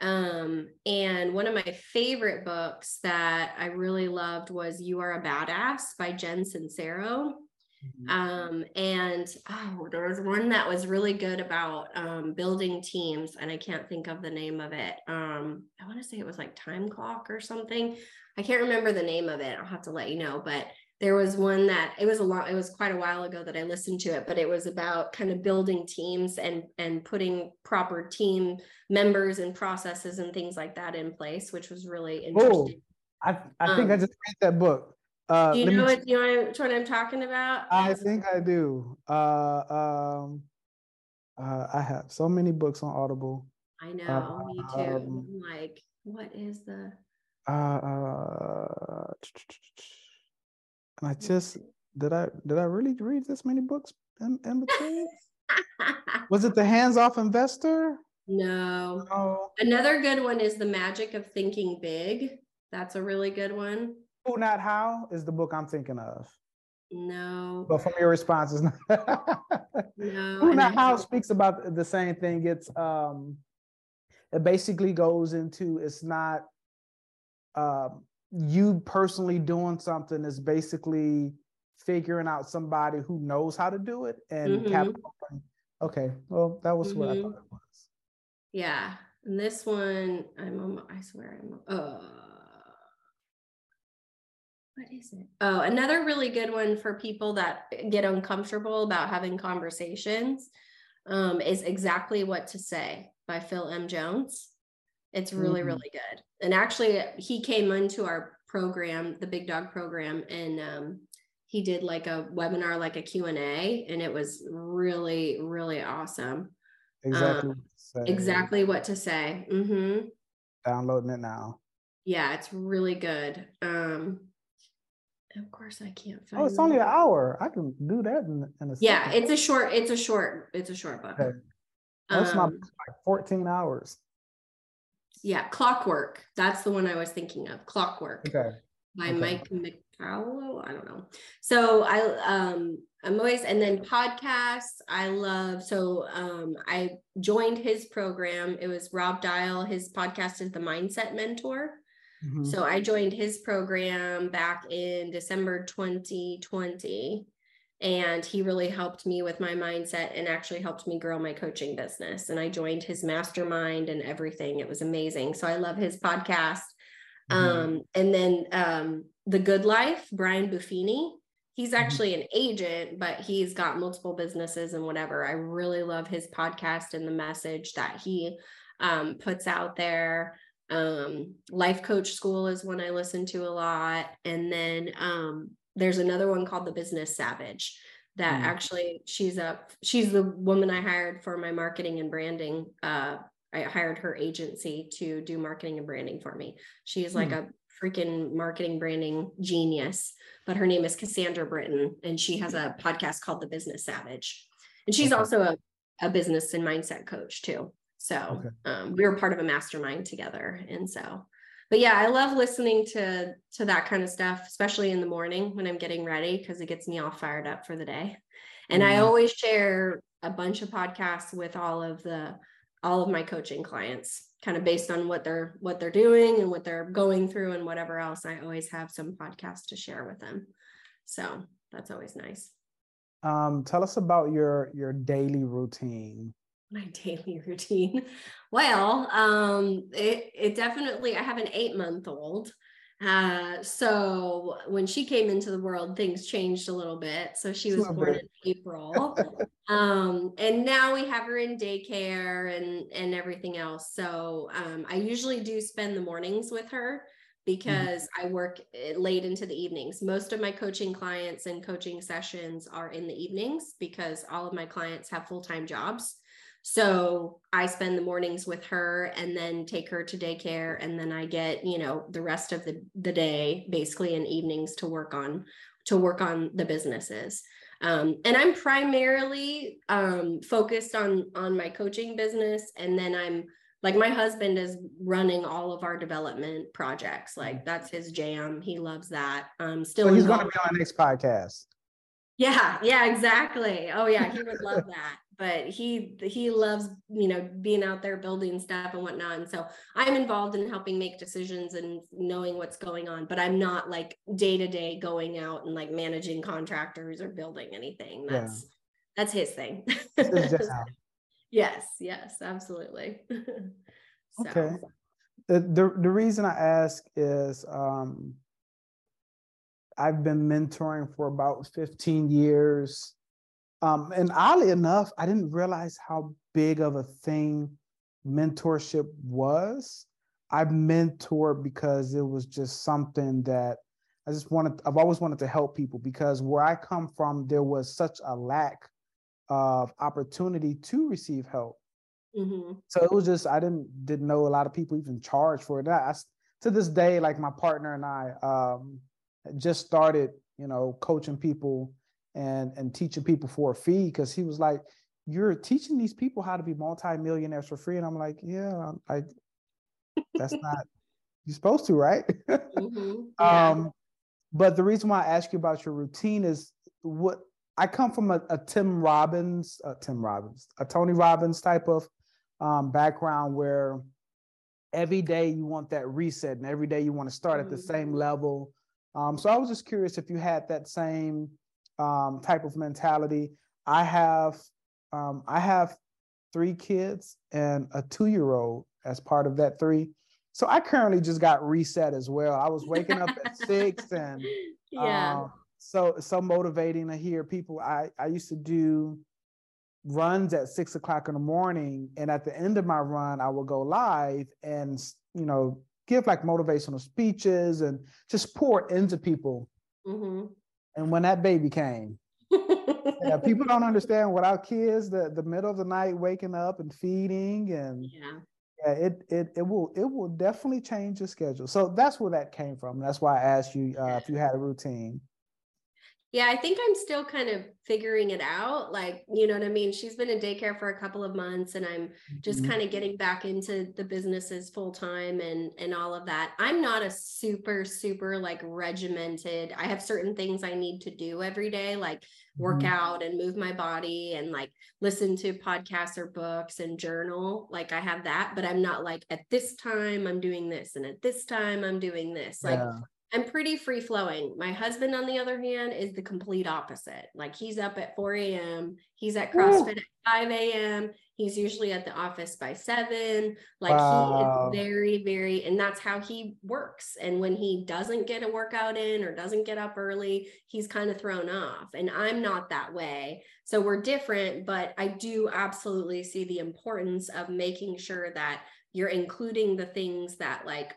Speaker 2: Um, and one of my favorite books that I really loved was You Are a Badass by Jen Sincero. Mm-hmm. Um, and oh, there was one that was really good about um, building teams, and I can't think of the name of it. Um, I want to say it was like Time Clock or something. I can't remember the name of it. I'll have to let you know. But there was one that it was a lot. It was quite a while ago that I listened to it, but it was about kind of building teams and and putting proper team members and processes and things like that in place, which was really oh, interesting.
Speaker 1: Oh, I I think I um, just read that book.
Speaker 2: Uh, do you know what, you know what I'm talking about?
Speaker 1: I think I do. Uh, um, uh, I have so many books on Audible.
Speaker 2: I know, uh, me too. Um, like, what is the? Uh,
Speaker 1: uh, I just did I did I really read this many books in, in between? Was it the Hands Off Investor?
Speaker 2: No. no. Another good one is The Magic of Thinking Big. That's a really good one.
Speaker 1: Who Not How is the book I'm thinking of.
Speaker 2: No.
Speaker 1: But from your responses, no. Who Not How speaks about the same thing. It's um it basically goes into it's not um you personally doing something It's basically figuring out somebody who knows how to do it and mm-hmm. okay well that was mm-hmm. what i mm-hmm. thought it was
Speaker 2: yeah and this one i'm i swear i'm uh what is it? Oh, another really good one for people that get uncomfortable about having conversations um, is Exactly What to Say by Phil M. Jones. It's really, mm-hmm. really good. And actually, he came into our program, the Big Dog program, and um, he did like a webinar, like a Q&A, and it was really, really awesome. Exactly. Um, what exactly what to say. Mm-hmm.
Speaker 1: Downloading it now.
Speaker 2: Yeah, it's really good. Um, of course, I can't
Speaker 1: find. Oh, it's only an hour. I can do that in, in a.
Speaker 2: Yeah, second. it's a short. It's a short. It's a short book. Okay.
Speaker 1: That's um, not like fourteen hours.
Speaker 2: Yeah, Clockwork. That's the one I was thinking of. Clockwork. Okay. By okay. Mike McCallow. I don't know. So I um I'm always and then podcasts. I love so um I joined his program. It was Rob Dial. His podcast is the Mindset Mentor. Mm-hmm. So I joined his program back in December 2020 and he really helped me with my mindset and actually helped me grow my coaching business and I joined his mastermind and everything. It was amazing. So I love his podcast. Mm-hmm. Um and then um The Good Life, Brian Buffini he's mm-hmm. actually an agent, but he's got multiple businesses and whatever. I really love his podcast and the message that he um, puts out there. Um, Life Coach School is one I listen to a lot. And then um, there's another one called The Business Savage that mm. actually she's a she's the woman I hired for my marketing and branding. Uh, I hired her agency to do marketing and branding for me. She's like mm. a freaking marketing branding genius but her name is Cassandra Britton, and she has a podcast called The Business Savage. And she's also a, a business and mindset coach too. So okay. um, we were part of a mastermind together. And so, but yeah, I love listening to to that kind of stuff, especially in the morning when I'm getting ready because it gets me all fired up for the day. And mm-hmm. I always share a bunch of podcasts with all of the all of my coaching clients kind of based on what they're what they're doing and what they're going through and whatever else i always have some podcasts to share with them so that's always nice
Speaker 1: um, tell us about your your daily routine
Speaker 2: my daily routine well um it, it definitely i have an eight month old uh, so when she came into the world, things changed a little bit. So she was born in April. um, and now we have her in daycare and and everything else. So um, I usually do spend the mornings with her mm-hmm. because mm-hmm. I work eh, late into the evenings. Most of my coaching clients and coaching sessions are in the evenings because all of my clients have full-time jobs. So I spend the mornings with her and then take her to daycare. And then I get, you know, the rest of the, the day basically in evenings to work on to work on the businesses. Um, and I'm primarily um, focused on on my coaching business. And then I'm like my husband is running all of our development projects. Like that's his jam. He loves that. Um still
Speaker 1: so he's going to be on next podcast.
Speaker 2: Yeah, yeah, exactly. Oh yeah, he would love that but he he loves you know being out there building stuff and whatnot and so i'm involved in helping make decisions and knowing what's going on but i'm not like day to day going out and like managing contractors or building anything. That's yeah. that's his thing. Yes yes absolutely.
Speaker 1: So. okay. The, the the reason i ask is um i've been mentoring for about 15 years um, and oddly enough, I didn't realize how big of a thing mentorship was. I mentored because it was just something that I just wanted, I've always wanted to help people because where I come from, there was such a lack of opportunity to receive help. Mm-hmm. So it was just, I didn't, didn't know a lot of people even charge for it. I, to this day, like my partner and I um, just started, you know, coaching people and and teaching people for a fee because he was like you're teaching these people how to be multimillionaires for free and i'm like yeah i that's not you're supposed to right mm-hmm. yeah. um but the reason why i ask you about your routine is what i come from a, a tim robbins a tim robbins a tony robbins type of um, background where every day you want that reset and every day you want to start at the same mm-hmm. level um, so i was just curious if you had that same um, type of mentality. I have um, I have three kids and a two year old as part of that three. So I currently just got reset as well. I was waking up at six and yeah. Um, so so motivating to hear people. I I used to do runs at six o'clock in the morning, and at the end of my run, I would go live and you know give like motivational speeches and just pour into people. Mm-hmm. And when that baby came, yeah, people don't understand without kids, the, the middle of the night waking up and feeding and yeah. yeah, it it it will it will definitely change your schedule. So that's where that came from. That's why I asked you uh, if you had a routine.
Speaker 2: Yeah, I think I'm still kind of figuring it out. Like, you know what I mean? She's been in daycare for a couple of months and I'm just mm-hmm. kind of getting back into the businesses full time and and all of that. I'm not a super super like regimented. I have certain things I need to do every day like work mm-hmm. out and move my body and like listen to podcasts or books and journal. Like I have that, but I'm not like at this time I'm doing this and at this time I'm doing this. Like yeah. I'm pretty free flowing. My husband, on the other hand, is the complete opposite. Like he's up at 4 a.m., he's at CrossFit Ooh. at 5 a.m., he's usually at the office by seven. Like wow. he is very, very, and that's how he works. And when he doesn't get a workout in or doesn't get up early, he's kind of thrown off. And I'm not that way. So we're different, but I do absolutely see the importance of making sure that you're including the things that like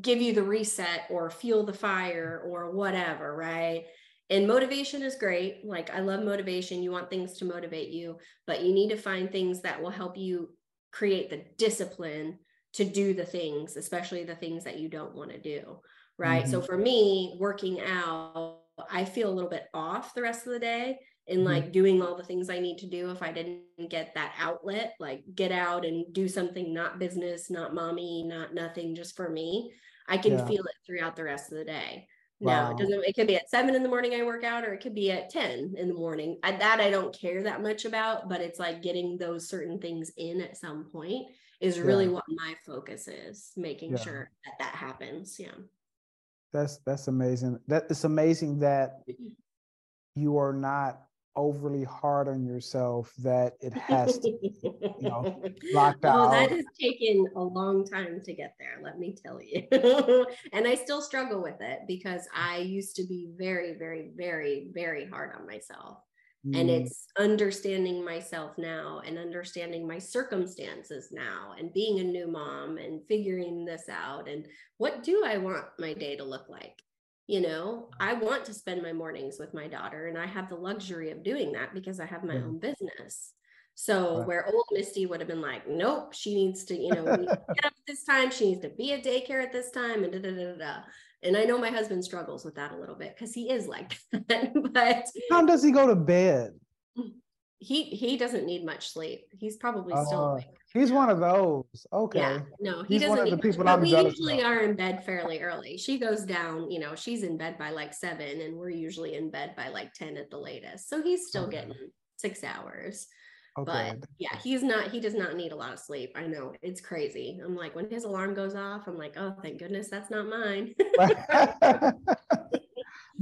Speaker 2: give you the reset or fuel the fire or whatever, right? And motivation is great. Like, I love motivation. You want things to motivate you, but you need to find things that will help you create the discipline to do the things, especially the things that you don't want to do, right? Mm-hmm. So, for me, working out, I feel a little bit off the rest of the day in mm-hmm. like doing all the things I need to do if I didn't get that outlet, like get out and do something not business, not mommy, not nothing, just for me. I can yeah. feel it throughout the rest of the day. Wow. No, it doesn't. It could be at seven in the morning I work out, or it could be at ten in the morning. I, that I don't care that much about, but it's like getting those certain things in at some point is really yeah. what my focus is, making yeah. sure that that happens. Yeah,
Speaker 1: that's that's amazing. That it's amazing that you are not overly hard on yourself that it has to you know locked out.
Speaker 2: Oh, that has taken a long time to get there, let me tell you. and I still struggle with it because I used to be very, very, very, very hard on myself. Mm. And it's understanding myself now and understanding my circumstances now and being a new mom and figuring this out and what do I want my day to look like? You know i want to spend my mornings with my daughter and i have the luxury of doing that because i have my mm-hmm. own business so right. where old misty would have been like nope she needs to you know get up this time she needs to be at daycare at this time and da, da, da, da. and i know my husband struggles with that a little bit because he is like that but
Speaker 1: how does he go to bed
Speaker 2: he he doesn't need much sleep he's probably still uh, awake
Speaker 1: He's one of those. Okay.
Speaker 2: Yeah. No, he He's doesn't. One of the people I'm we usually are in bed fairly early. She goes down, you know, she's in bed by like seven, and we're usually in bed by like 10 at the latest. So he's still okay. getting six hours. Okay. But yeah, he's not, he does not need a lot of sleep. I know it's crazy. I'm like, when his alarm goes off, I'm like, oh, thank goodness that's not mine.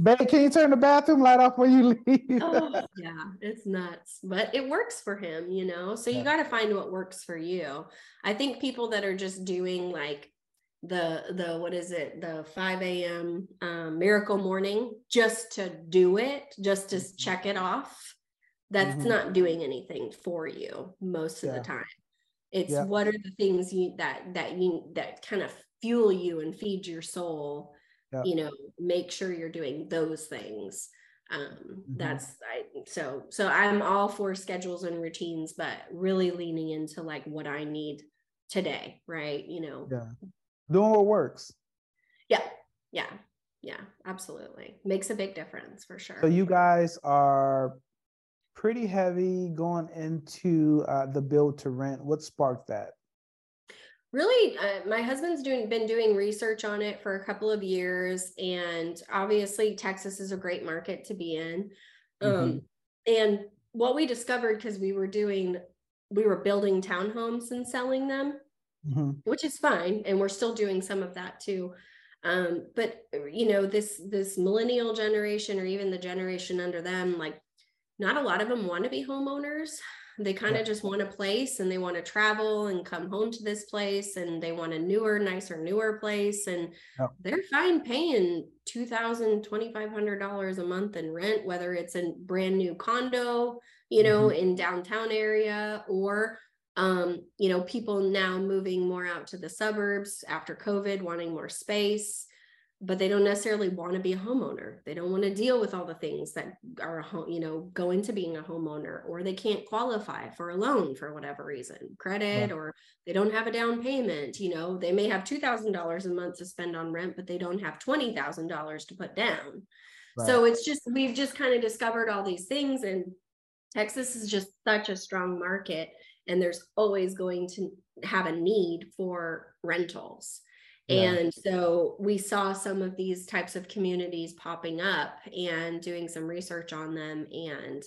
Speaker 1: Babe, can you turn the bathroom light off when you leave?
Speaker 2: oh, yeah, it's nuts, but it works for him, you know? So you yeah. got to find what works for you. I think people that are just doing like the, the, what is it? The 5 a.m. Um, miracle morning just to do it, just to mm-hmm. check it off. That's mm-hmm. not doing anything for you most of yeah. the time. It's yeah. what are the things you that, that you, that kind of fuel you and feed your soul yeah. you know make sure you're doing those things. Um mm-hmm. that's i so so i'm all for schedules and routines but really leaning into like what i need today right? You know.
Speaker 1: Yeah. Doing what works.
Speaker 2: Yeah. Yeah. Yeah. Absolutely. Makes a big difference for sure.
Speaker 1: so you guys are pretty heavy going into uh, the build to rent. What sparked that
Speaker 2: really uh, my husband's doing been doing research on it for a couple of years and obviously texas is a great market to be in mm-hmm. um, and what we discovered because we were doing we were building townhomes and selling them mm-hmm. which is fine and we're still doing some of that too um, but you know this this millennial generation or even the generation under them like not a lot of them want to be homeowners they kind of yeah. just want a place and they want to travel and come home to this place and they want a newer, nicer, newer place. And yeah. they're fine paying $2,000, $2,500 a month in rent, whether it's a brand new condo, you know, mm-hmm. in downtown area or um, you know, people now moving more out to the suburbs after COVID, wanting more space but they don't necessarily want to be a homeowner. They don't want to deal with all the things that are, home, you know, go into being a homeowner, or they can't qualify for a loan for whatever reason, credit, yeah. or they don't have a down payment. You know, they may have two thousand dollars a month to spend on rent, but they don't have twenty thousand dollars to put down. Right. So it's just we've just kind of discovered all these things and Texas is just such a strong market and there's always going to have a need for rentals. Yeah. And so we saw some of these types of communities popping up and doing some research on them. And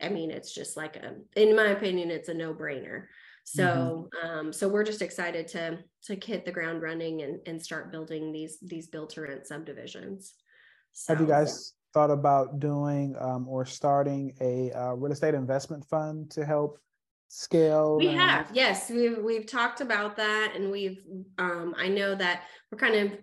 Speaker 2: I mean, it's just like a, in my opinion, it's a no brainer. So, mm-hmm. um, so we're just excited to to hit the ground running and and start building these these build to rent subdivisions.
Speaker 1: So, Have you guys thought about doing um, or starting a uh, real estate investment fund to help scale?
Speaker 2: We and... have, yes, we've we've talked about that, and we've um, I know that we're kind of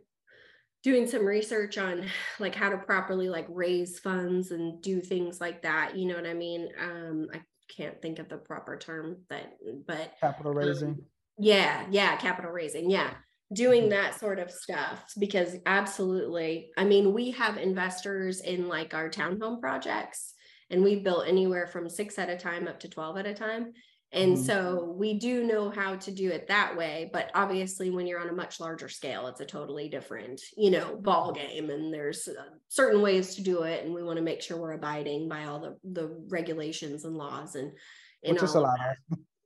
Speaker 2: doing some research on like how to properly like raise funds and do things like that. You know what I mean? Um, I can't think of the proper term that, but
Speaker 1: capital raising. Um,
Speaker 2: yeah, yeah, capital raising. Yeah doing mm-hmm. that sort of stuff because absolutely i mean we have investors in like our townhome projects and we built anywhere from six at a time up to 12 at a time and mm-hmm. so we do know how to do it that way but obviously when you're on a much larger scale it's a totally different you know ball game and there's uh, certain ways to do it and we want to make sure we're abiding by all the the regulations and laws and, and
Speaker 1: which is a lot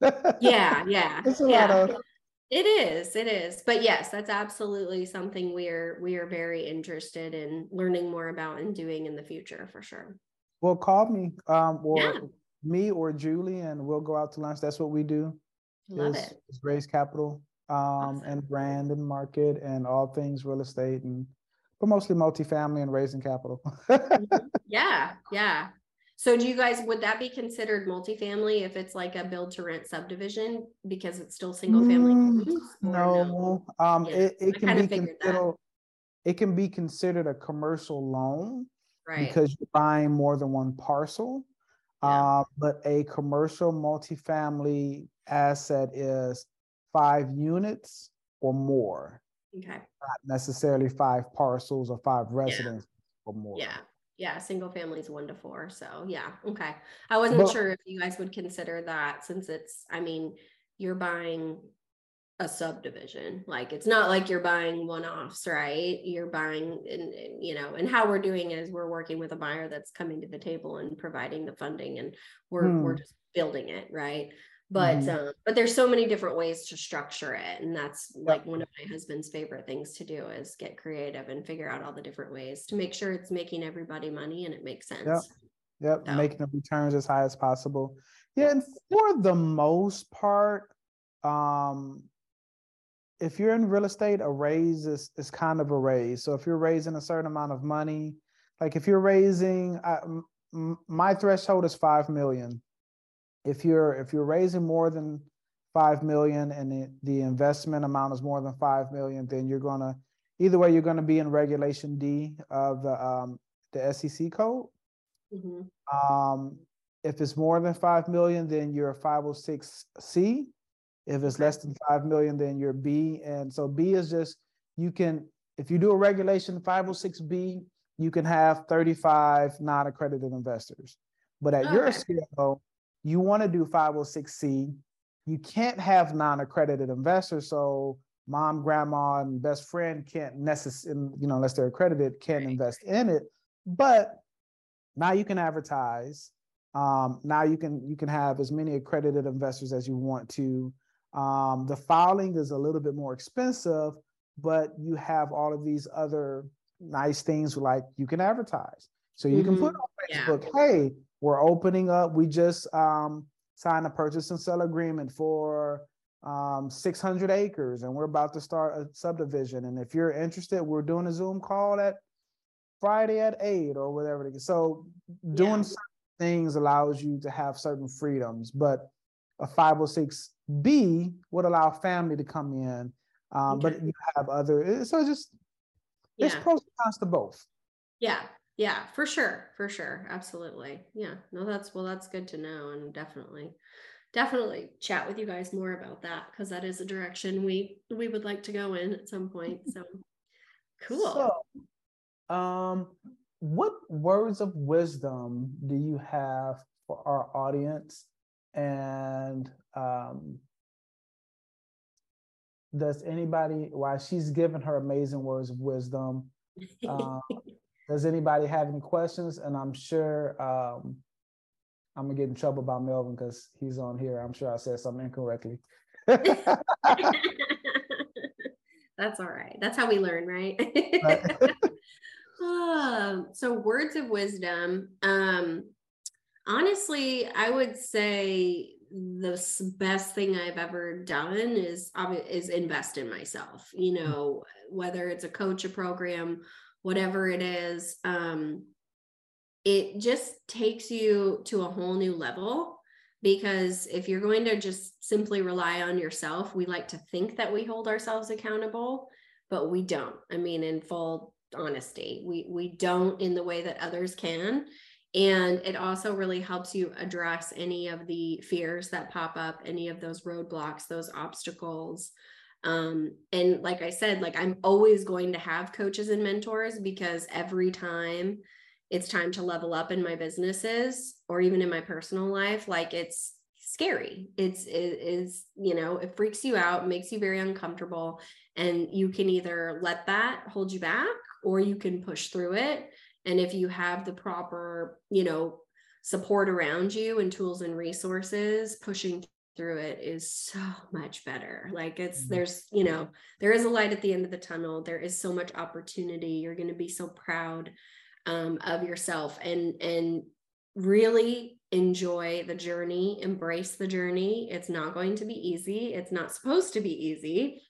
Speaker 2: of yeah yeah it's a yeah. lot of it is, it is. But yes, that's absolutely something we're we are very interested in learning more about and doing in the future for sure.
Speaker 1: Well, call me, um, or yeah. Me or Julie, and we'll go out to lunch. That's what we do.
Speaker 2: Love is, it.
Speaker 1: Is raise capital, um, awesome. and brand and market and all things real estate and but mostly multifamily and raising capital.
Speaker 2: Yeah, yeah. So do you guys would that be considered multifamily if it's like a build to rent subdivision because it's still single family? Mm,
Speaker 1: no, no, um, yeah. it, it can be considered it can be considered a commercial loan right. because you're buying more than one parcel. Yeah. Uh, but a commercial multifamily asset is five units or more.
Speaker 2: Okay.
Speaker 1: Not necessarily five parcels or five residents yeah. or more.
Speaker 2: Yeah yeah single families one to four so yeah okay i wasn't well, sure if you guys would consider that since it's i mean you're buying a subdivision like it's not like you're buying one-offs right you're buying and you know and how we're doing is we're working with a buyer that's coming to the table and providing the funding and we're hmm. we're just building it right but mm-hmm. um, but there's so many different ways to structure it and that's like one of my husband's favorite things to do is get creative and figure out all the different ways to make sure it's making everybody money and it makes sense
Speaker 1: yep, yep. So. making the returns as high as possible yeah and for the most part um if you're in real estate a raise is, is kind of a raise so if you're raising a certain amount of money like if you're raising uh, m- my threshold is 5 million if you're if you're raising more than five million and the, the investment amount is more than five million, then you're gonna either way you're gonna be in regulation D of the um, the SEC code. Mm-hmm. Um, if it's more than five million, then you're a 506C. If it's less than five million, then you're B. And so B is just you can if you do a regulation 506B, you can have 35 non-accredited investors. But at okay. your scale, you want to do 506c you can't have non-accredited investors so mom grandma and best friend can't necessarily you know unless they're accredited can't invest in it but now you can advertise um, now you can you can have as many accredited investors as you want to um, the filing is a little bit more expensive but you have all of these other nice things like you can advertise so you mm-hmm. can put mm-hmm. on facebook yeah. hey we're opening up. We just um, signed a purchase and sell agreement for um, 600 acres, and we're about to start a subdivision. And if you're interested, we're doing a Zoom call at Friday at eight or whatever. It is. So doing yeah. things allows you to have certain freedoms, but a 506B would allow family to come in. Um, okay. But you have other, so it's just yeah. there's pros and cons to both.
Speaker 2: Yeah, yeah for sure for sure absolutely yeah no that's well that's good to know and definitely definitely chat with you guys more about that because that is a direction we we would like to go in at some point so cool
Speaker 1: so um what words of wisdom do you have for our audience and um does anybody while she's given her amazing words of wisdom um, does anybody have any questions? And I'm sure um, I'm gonna get in trouble by Melvin because he's on here. I'm sure I said something incorrectly.
Speaker 2: That's all right. That's how we learn, right? um, so words of wisdom. Um, honestly, I would say the best thing I've ever done is is invest in myself. You hmm. know, whether it's a coach, a program, whatever it is, um, it just takes you to a whole new level. Because if you're going to just simply rely on yourself, we like to think that we hold ourselves accountable, but we don't. I mean, in full honesty, we we don't in the way that others can and it also really helps you address any of the fears that pop up, any of those roadblocks, those obstacles. Um, and like I said, like I'm always going to have coaches and mentors because every time it's time to level up in my businesses or even in my personal life, like it's scary. It's it is, you know, it freaks you out, makes you very uncomfortable. And you can either let that hold you back or you can push through it and if you have the proper you know support around you and tools and resources pushing through it is so much better. Like it's mm-hmm. there's you know there is a light at the end of the tunnel. There is so much opportunity. You're going to be so proud um, of yourself and and really enjoy the journey embrace the journey. It's not going to be easy. It's not supposed to be easy.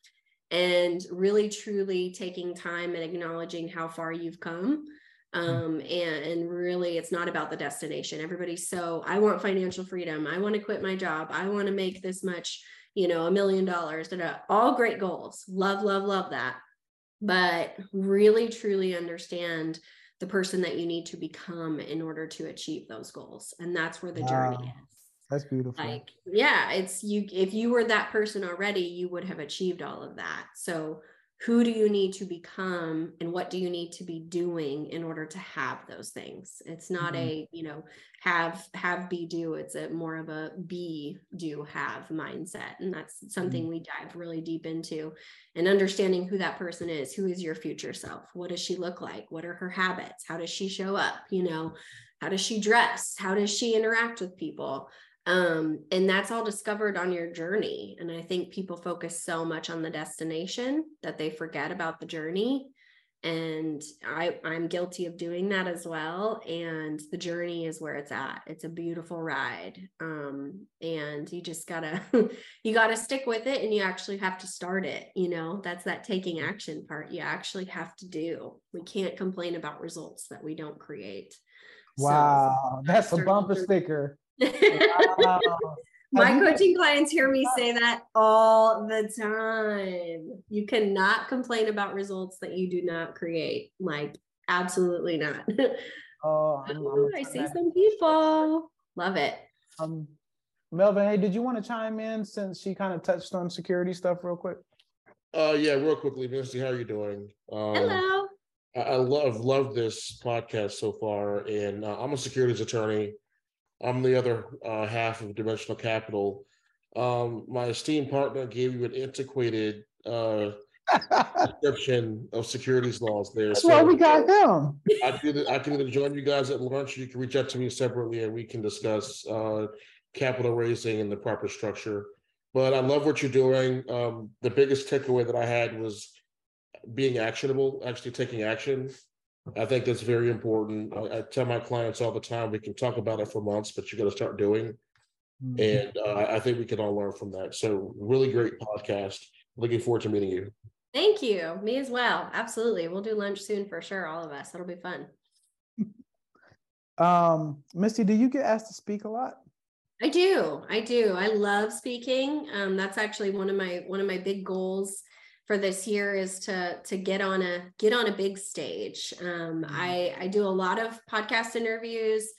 Speaker 2: And really truly taking time and acknowledging how far you've come. Um, and, and really it's not about the destination. Everybody's so i want financial freedom. I want to quit my job. I want to make this much you know a million dollars. That are all great goals. Love love love that. But really truly understand the person that you need to become in order to achieve those goals and that's where the wow. journey is.
Speaker 1: That's beautiful.
Speaker 2: Like yeah it's you if you were that person already you would have achieved all of that. So who do you need to become and what do you need to be doing in order to have those things? It's not mm-hmm. a you know have have be do. It's a more of a be do have mindset. And that's something mm-hmm. we dive really deep into. And understanding who that person is. Who is your future self? What does she look like? What are her habits? How does she show up? You know how does she dress? How does she interact with people um, and that's all discovered on your journey. And I think people focus so much on the destination that they forget about the journey. And I, I'm guilty of doing that as well. And the journey is where it's at. It's a beautiful ride. Um, and you just gotta, you gotta stick with it and you actually have to start it. You know, that's that taking action part. You actually have to do. We can't complain about results that we don't create.
Speaker 1: Wow, so, that's a bumper sticker.
Speaker 2: Wow. My coaching clients hear me say that all the time. You cannot complain about results that you do not create. Like, absolutely not. Oh, I'm, I'm I see some people. Love it.
Speaker 1: Um, Melvin, hey, did you want to chime in since she kind of touched on security stuff real quick?
Speaker 3: Uh, yeah, real quickly, Misty, how are you doing?
Speaker 2: Um, Hello.
Speaker 3: I, I love love this podcast so far, and uh, I'm a securities attorney. I'm the other uh, half of Dimensional Capital. Um, my esteemed partner gave you an antiquated uh, description of securities laws there.
Speaker 1: That's so why we got him.
Speaker 3: I can, I can either join you guys at lunch or you can reach out to me separately and we can discuss uh, capital raising and the proper structure. But I love what you're doing. Um, the biggest takeaway that I had was being actionable, actually taking action. I think that's very important. I, I, tell my clients all the time, we can talk about it for months, but you got to start doing. Mm-hmm. And uh, I think we can all learn from that. So, really great podcast. Looking forward to meeting you.
Speaker 2: Thank you. Me as well. Absolutely. We'll do lunch soon for sure. All of us. It'll be fun.
Speaker 1: um, Misty, do you get asked to speak a lot?
Speaker 2: I do. I do. I love speaking. Um, that's actually one of my one of my big goals for this year is to to get on a get on a big stage. Um, mm-hmm. I I do a lot of podcast interviews.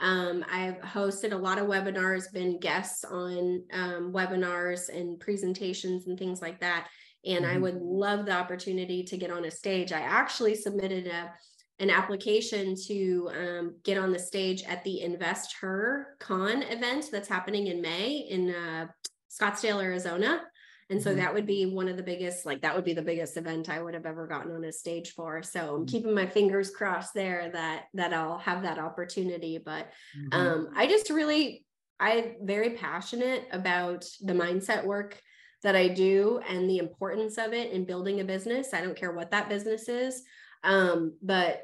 Speaker 2: Um, I've hosted a lot of webinars, been guests on um, webinars and presentations and things like that. And mm-hmm. I would love the opportunity to get on a stage. I actually submitted a an application to um, get on the stage at the Invest Her Con event that's happening in May in uh, Scottsdale, Arizona And so mm-hmm. that would be one of the biggest, like that would be the biggest event I would have ever gotten on a stage for. So I'm mm-hmm. keeping my fingers crossed there that that I'll have that opportunity. But mm-hmm. um, I just really I'm very passionate about the mindset work that I do and the importance of it in building a business. I don't care what that business is. Um, but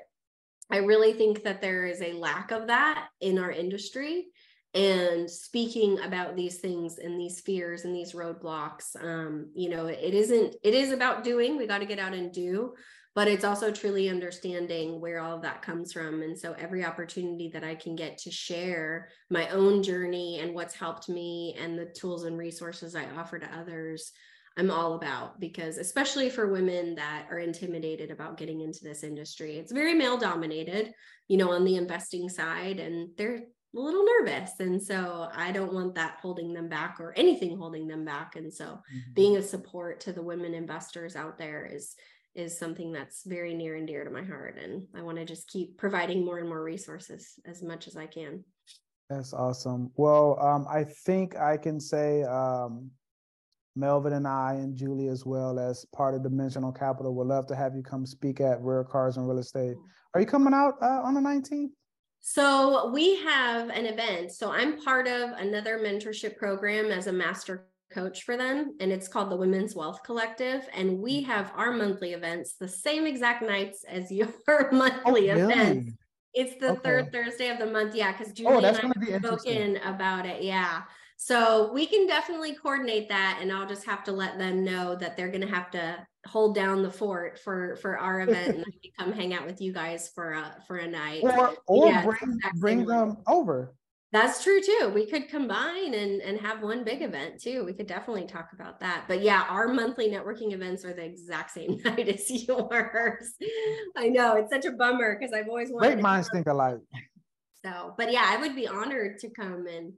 Speaker 2: I really think that there is a lack of that in our industry and speaking about these things and these fears and these roadblocks um, you know it isn't it is about doing we got to get out and do but it's also truly understanding where all of that comes from. And so every opportunity that i can get to share my own journey and what's helped me and the tools and resources i offer to others i'm all about because especially for women that are intimidated about getting into this industry it's very male dominated you know on the investing side and they're a little nervous and so i don't want that holding them back or anything holding them back and so mm-hmm. being a support to the women investors out there is is something that's very near and dear to my heart and i want to just keep providing more and more resources as much as i can.
Speaker 1: That's awesome. Well um, i think i can say um, melvin and i and julie as well as part of dimensional capital would love to have you come speak at rare cars and real estate. Are you coming out uh, on the 19th
Speaker 2: so we have an event. So I'm part of another mentorship program as a master coach for them, and it's called the Women's Wealth Collective. And we mm. have our monthly events the same exact nights as your monthly oh, really? events. It's the okay. third Thursday of the month. Yeah, because Julie oh, and I have spoken about it. Yeah. So we can definitely coordinate that, and I'll just have to let them know that they're going to have to hold down the fort for for our event and come hang out with you guys for a for a night.
Speaker 1: Or or yeah, bring bring them over.
Speaker 2: That's true too. We could combine and and have one big event too. We could definitely talk about that. But yeah our monthly networking events are the exact same night as yours. I know it's such a bummer because i've always wanted
Speaker 1: great minds think alike.
Speaker 2: So but yeah i would be honored to come and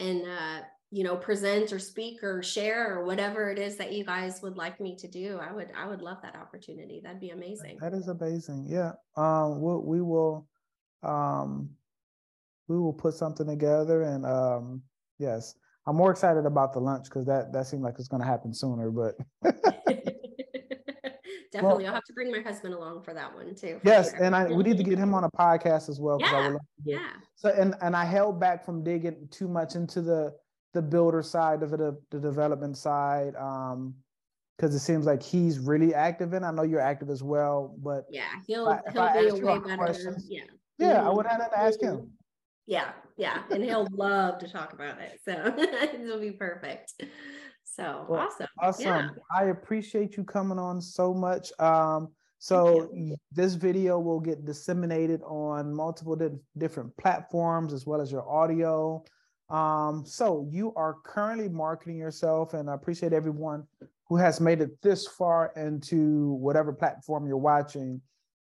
Speaker 2: and uh you know present or speak or share or whatever it is that you guys would like me to do i would i would love that opportunity. That'd be amazing.
Speaker 1: That is amazing. Yeah. Um we'll, we will um we will put something together and um yes. I'm more excited about the lunch because that that seemed like it's going to happen sooner but
Speaker 2: definitely well, i'll have to bring my husband along for that one too
Speaker 1: yes sure. and i we need to get him on a podcast as well
Speaker 2: yeah, yeah.
Speaker 1: so and and i held back from digging too much into the the builder side of it, the development side, um, because it seems like he's really active in. I know you're active as well, but
Speaker 2: yeah, he'll I, he'll be a way better. Yeah,
Speaker 1: yeah, mm-hmm. I would have to ask him.
Speaker 2: Yeah, yeah, and he'll love to talk about it, so it'll be perfect. So well, awesome,
Speaker 1: awesome. Yeah. I appreciate you coming on so much. Um, so this video will get disseminated on multiple di- different platforms as well as your audio. Um, so you are currently marketing yourself, and I appreciate everyone who has made it this far into whatever platform you're watching.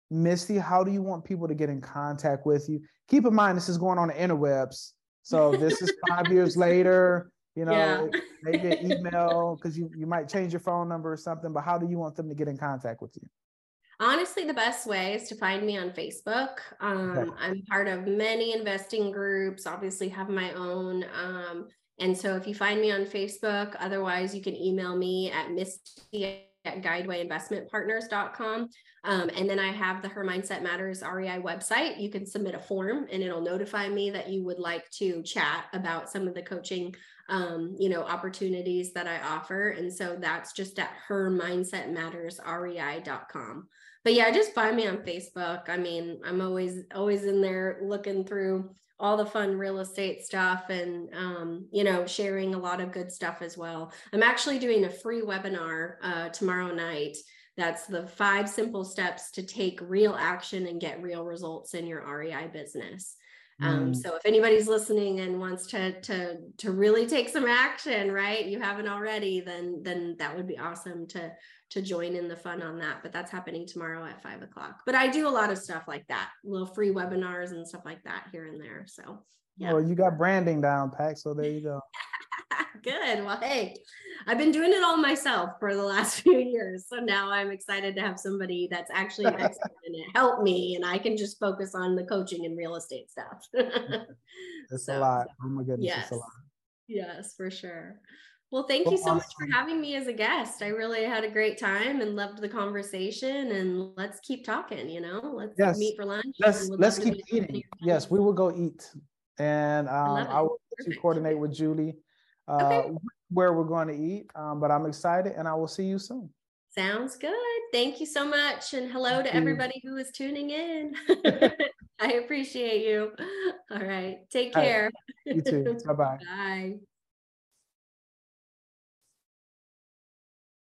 Speaker 1: Misty, how do you want people to get in contact with you? Keep in mind, this is going on the interwebs. So this is five years later, you know, yeah. maybe an email because you, you might change your phone number or something, but how do you want them to get in contact with you?
Speaker 2: Honestly, the best way is to find me on Facebook. Um, okay. I'm part of many investing groups, obviously, have my own. Um, and so if you find me on Facebook, otherwise, you can email me at misty at guidewayinvestmentpartners.com. Um, and then I have the Her Mindset Matters REI website. You can submit a form and it'll notify me that you would like to chat about some of the coaching um, you know, opportunities that I offer. And so that's just at hermindsetmattersrei.com but yeah, just find me on Facebook. I mean, I'm always always in there looking through all the fun real estate stuff and um, you know sharing a lot of good stuff as well. I'm actually doing a free webinar uh, tomorrow night. That's the five simple steps to take real action and get real results in your REI business. Um, mm. so if anybody's listening and wants to to to really take some action, right? You haven't already, then then that would be awesome to to join in the fun on that. But that's happening tomorrow at five o'clock. But I do a lot of stuff like that, little free webinars and stuff like that here and there. So
Speaker 1: yeah. Well, you got branding down, Pack. So there you go.
Speaker 2: Good. Well, hey, I've been doing it all myself for the last few years. So now I'm excited to have somebody that's actually an expert in it help me, and I can just focus on the coaching and real estate stuff.
Speaker 1: it's so, a lot. Oh my goodness,
Speaker 2: yes.
Speaker 1: it's a lot.
Speaker 2: Yes, for sure. Well, thank you so much for having me as a guest. I really had a great time and loved the conversation. And let's keep talking. You know, let's yes. meet for lunch.
Speaker 1: Let's let's keep eating. Yes, we will go eat, and um, I, I will coordinate with Julie uh, okay. where we're going to eat. Um, but I'm excited, and I will see you soon.
Speaker 2: Sounds good. Thank you so much, and hello Thank to you. everybody who is tuning in. I appreciate you. All right, take care.
Speaker 1: Right. You too. Bye-bye.
Speaker 2: Bye.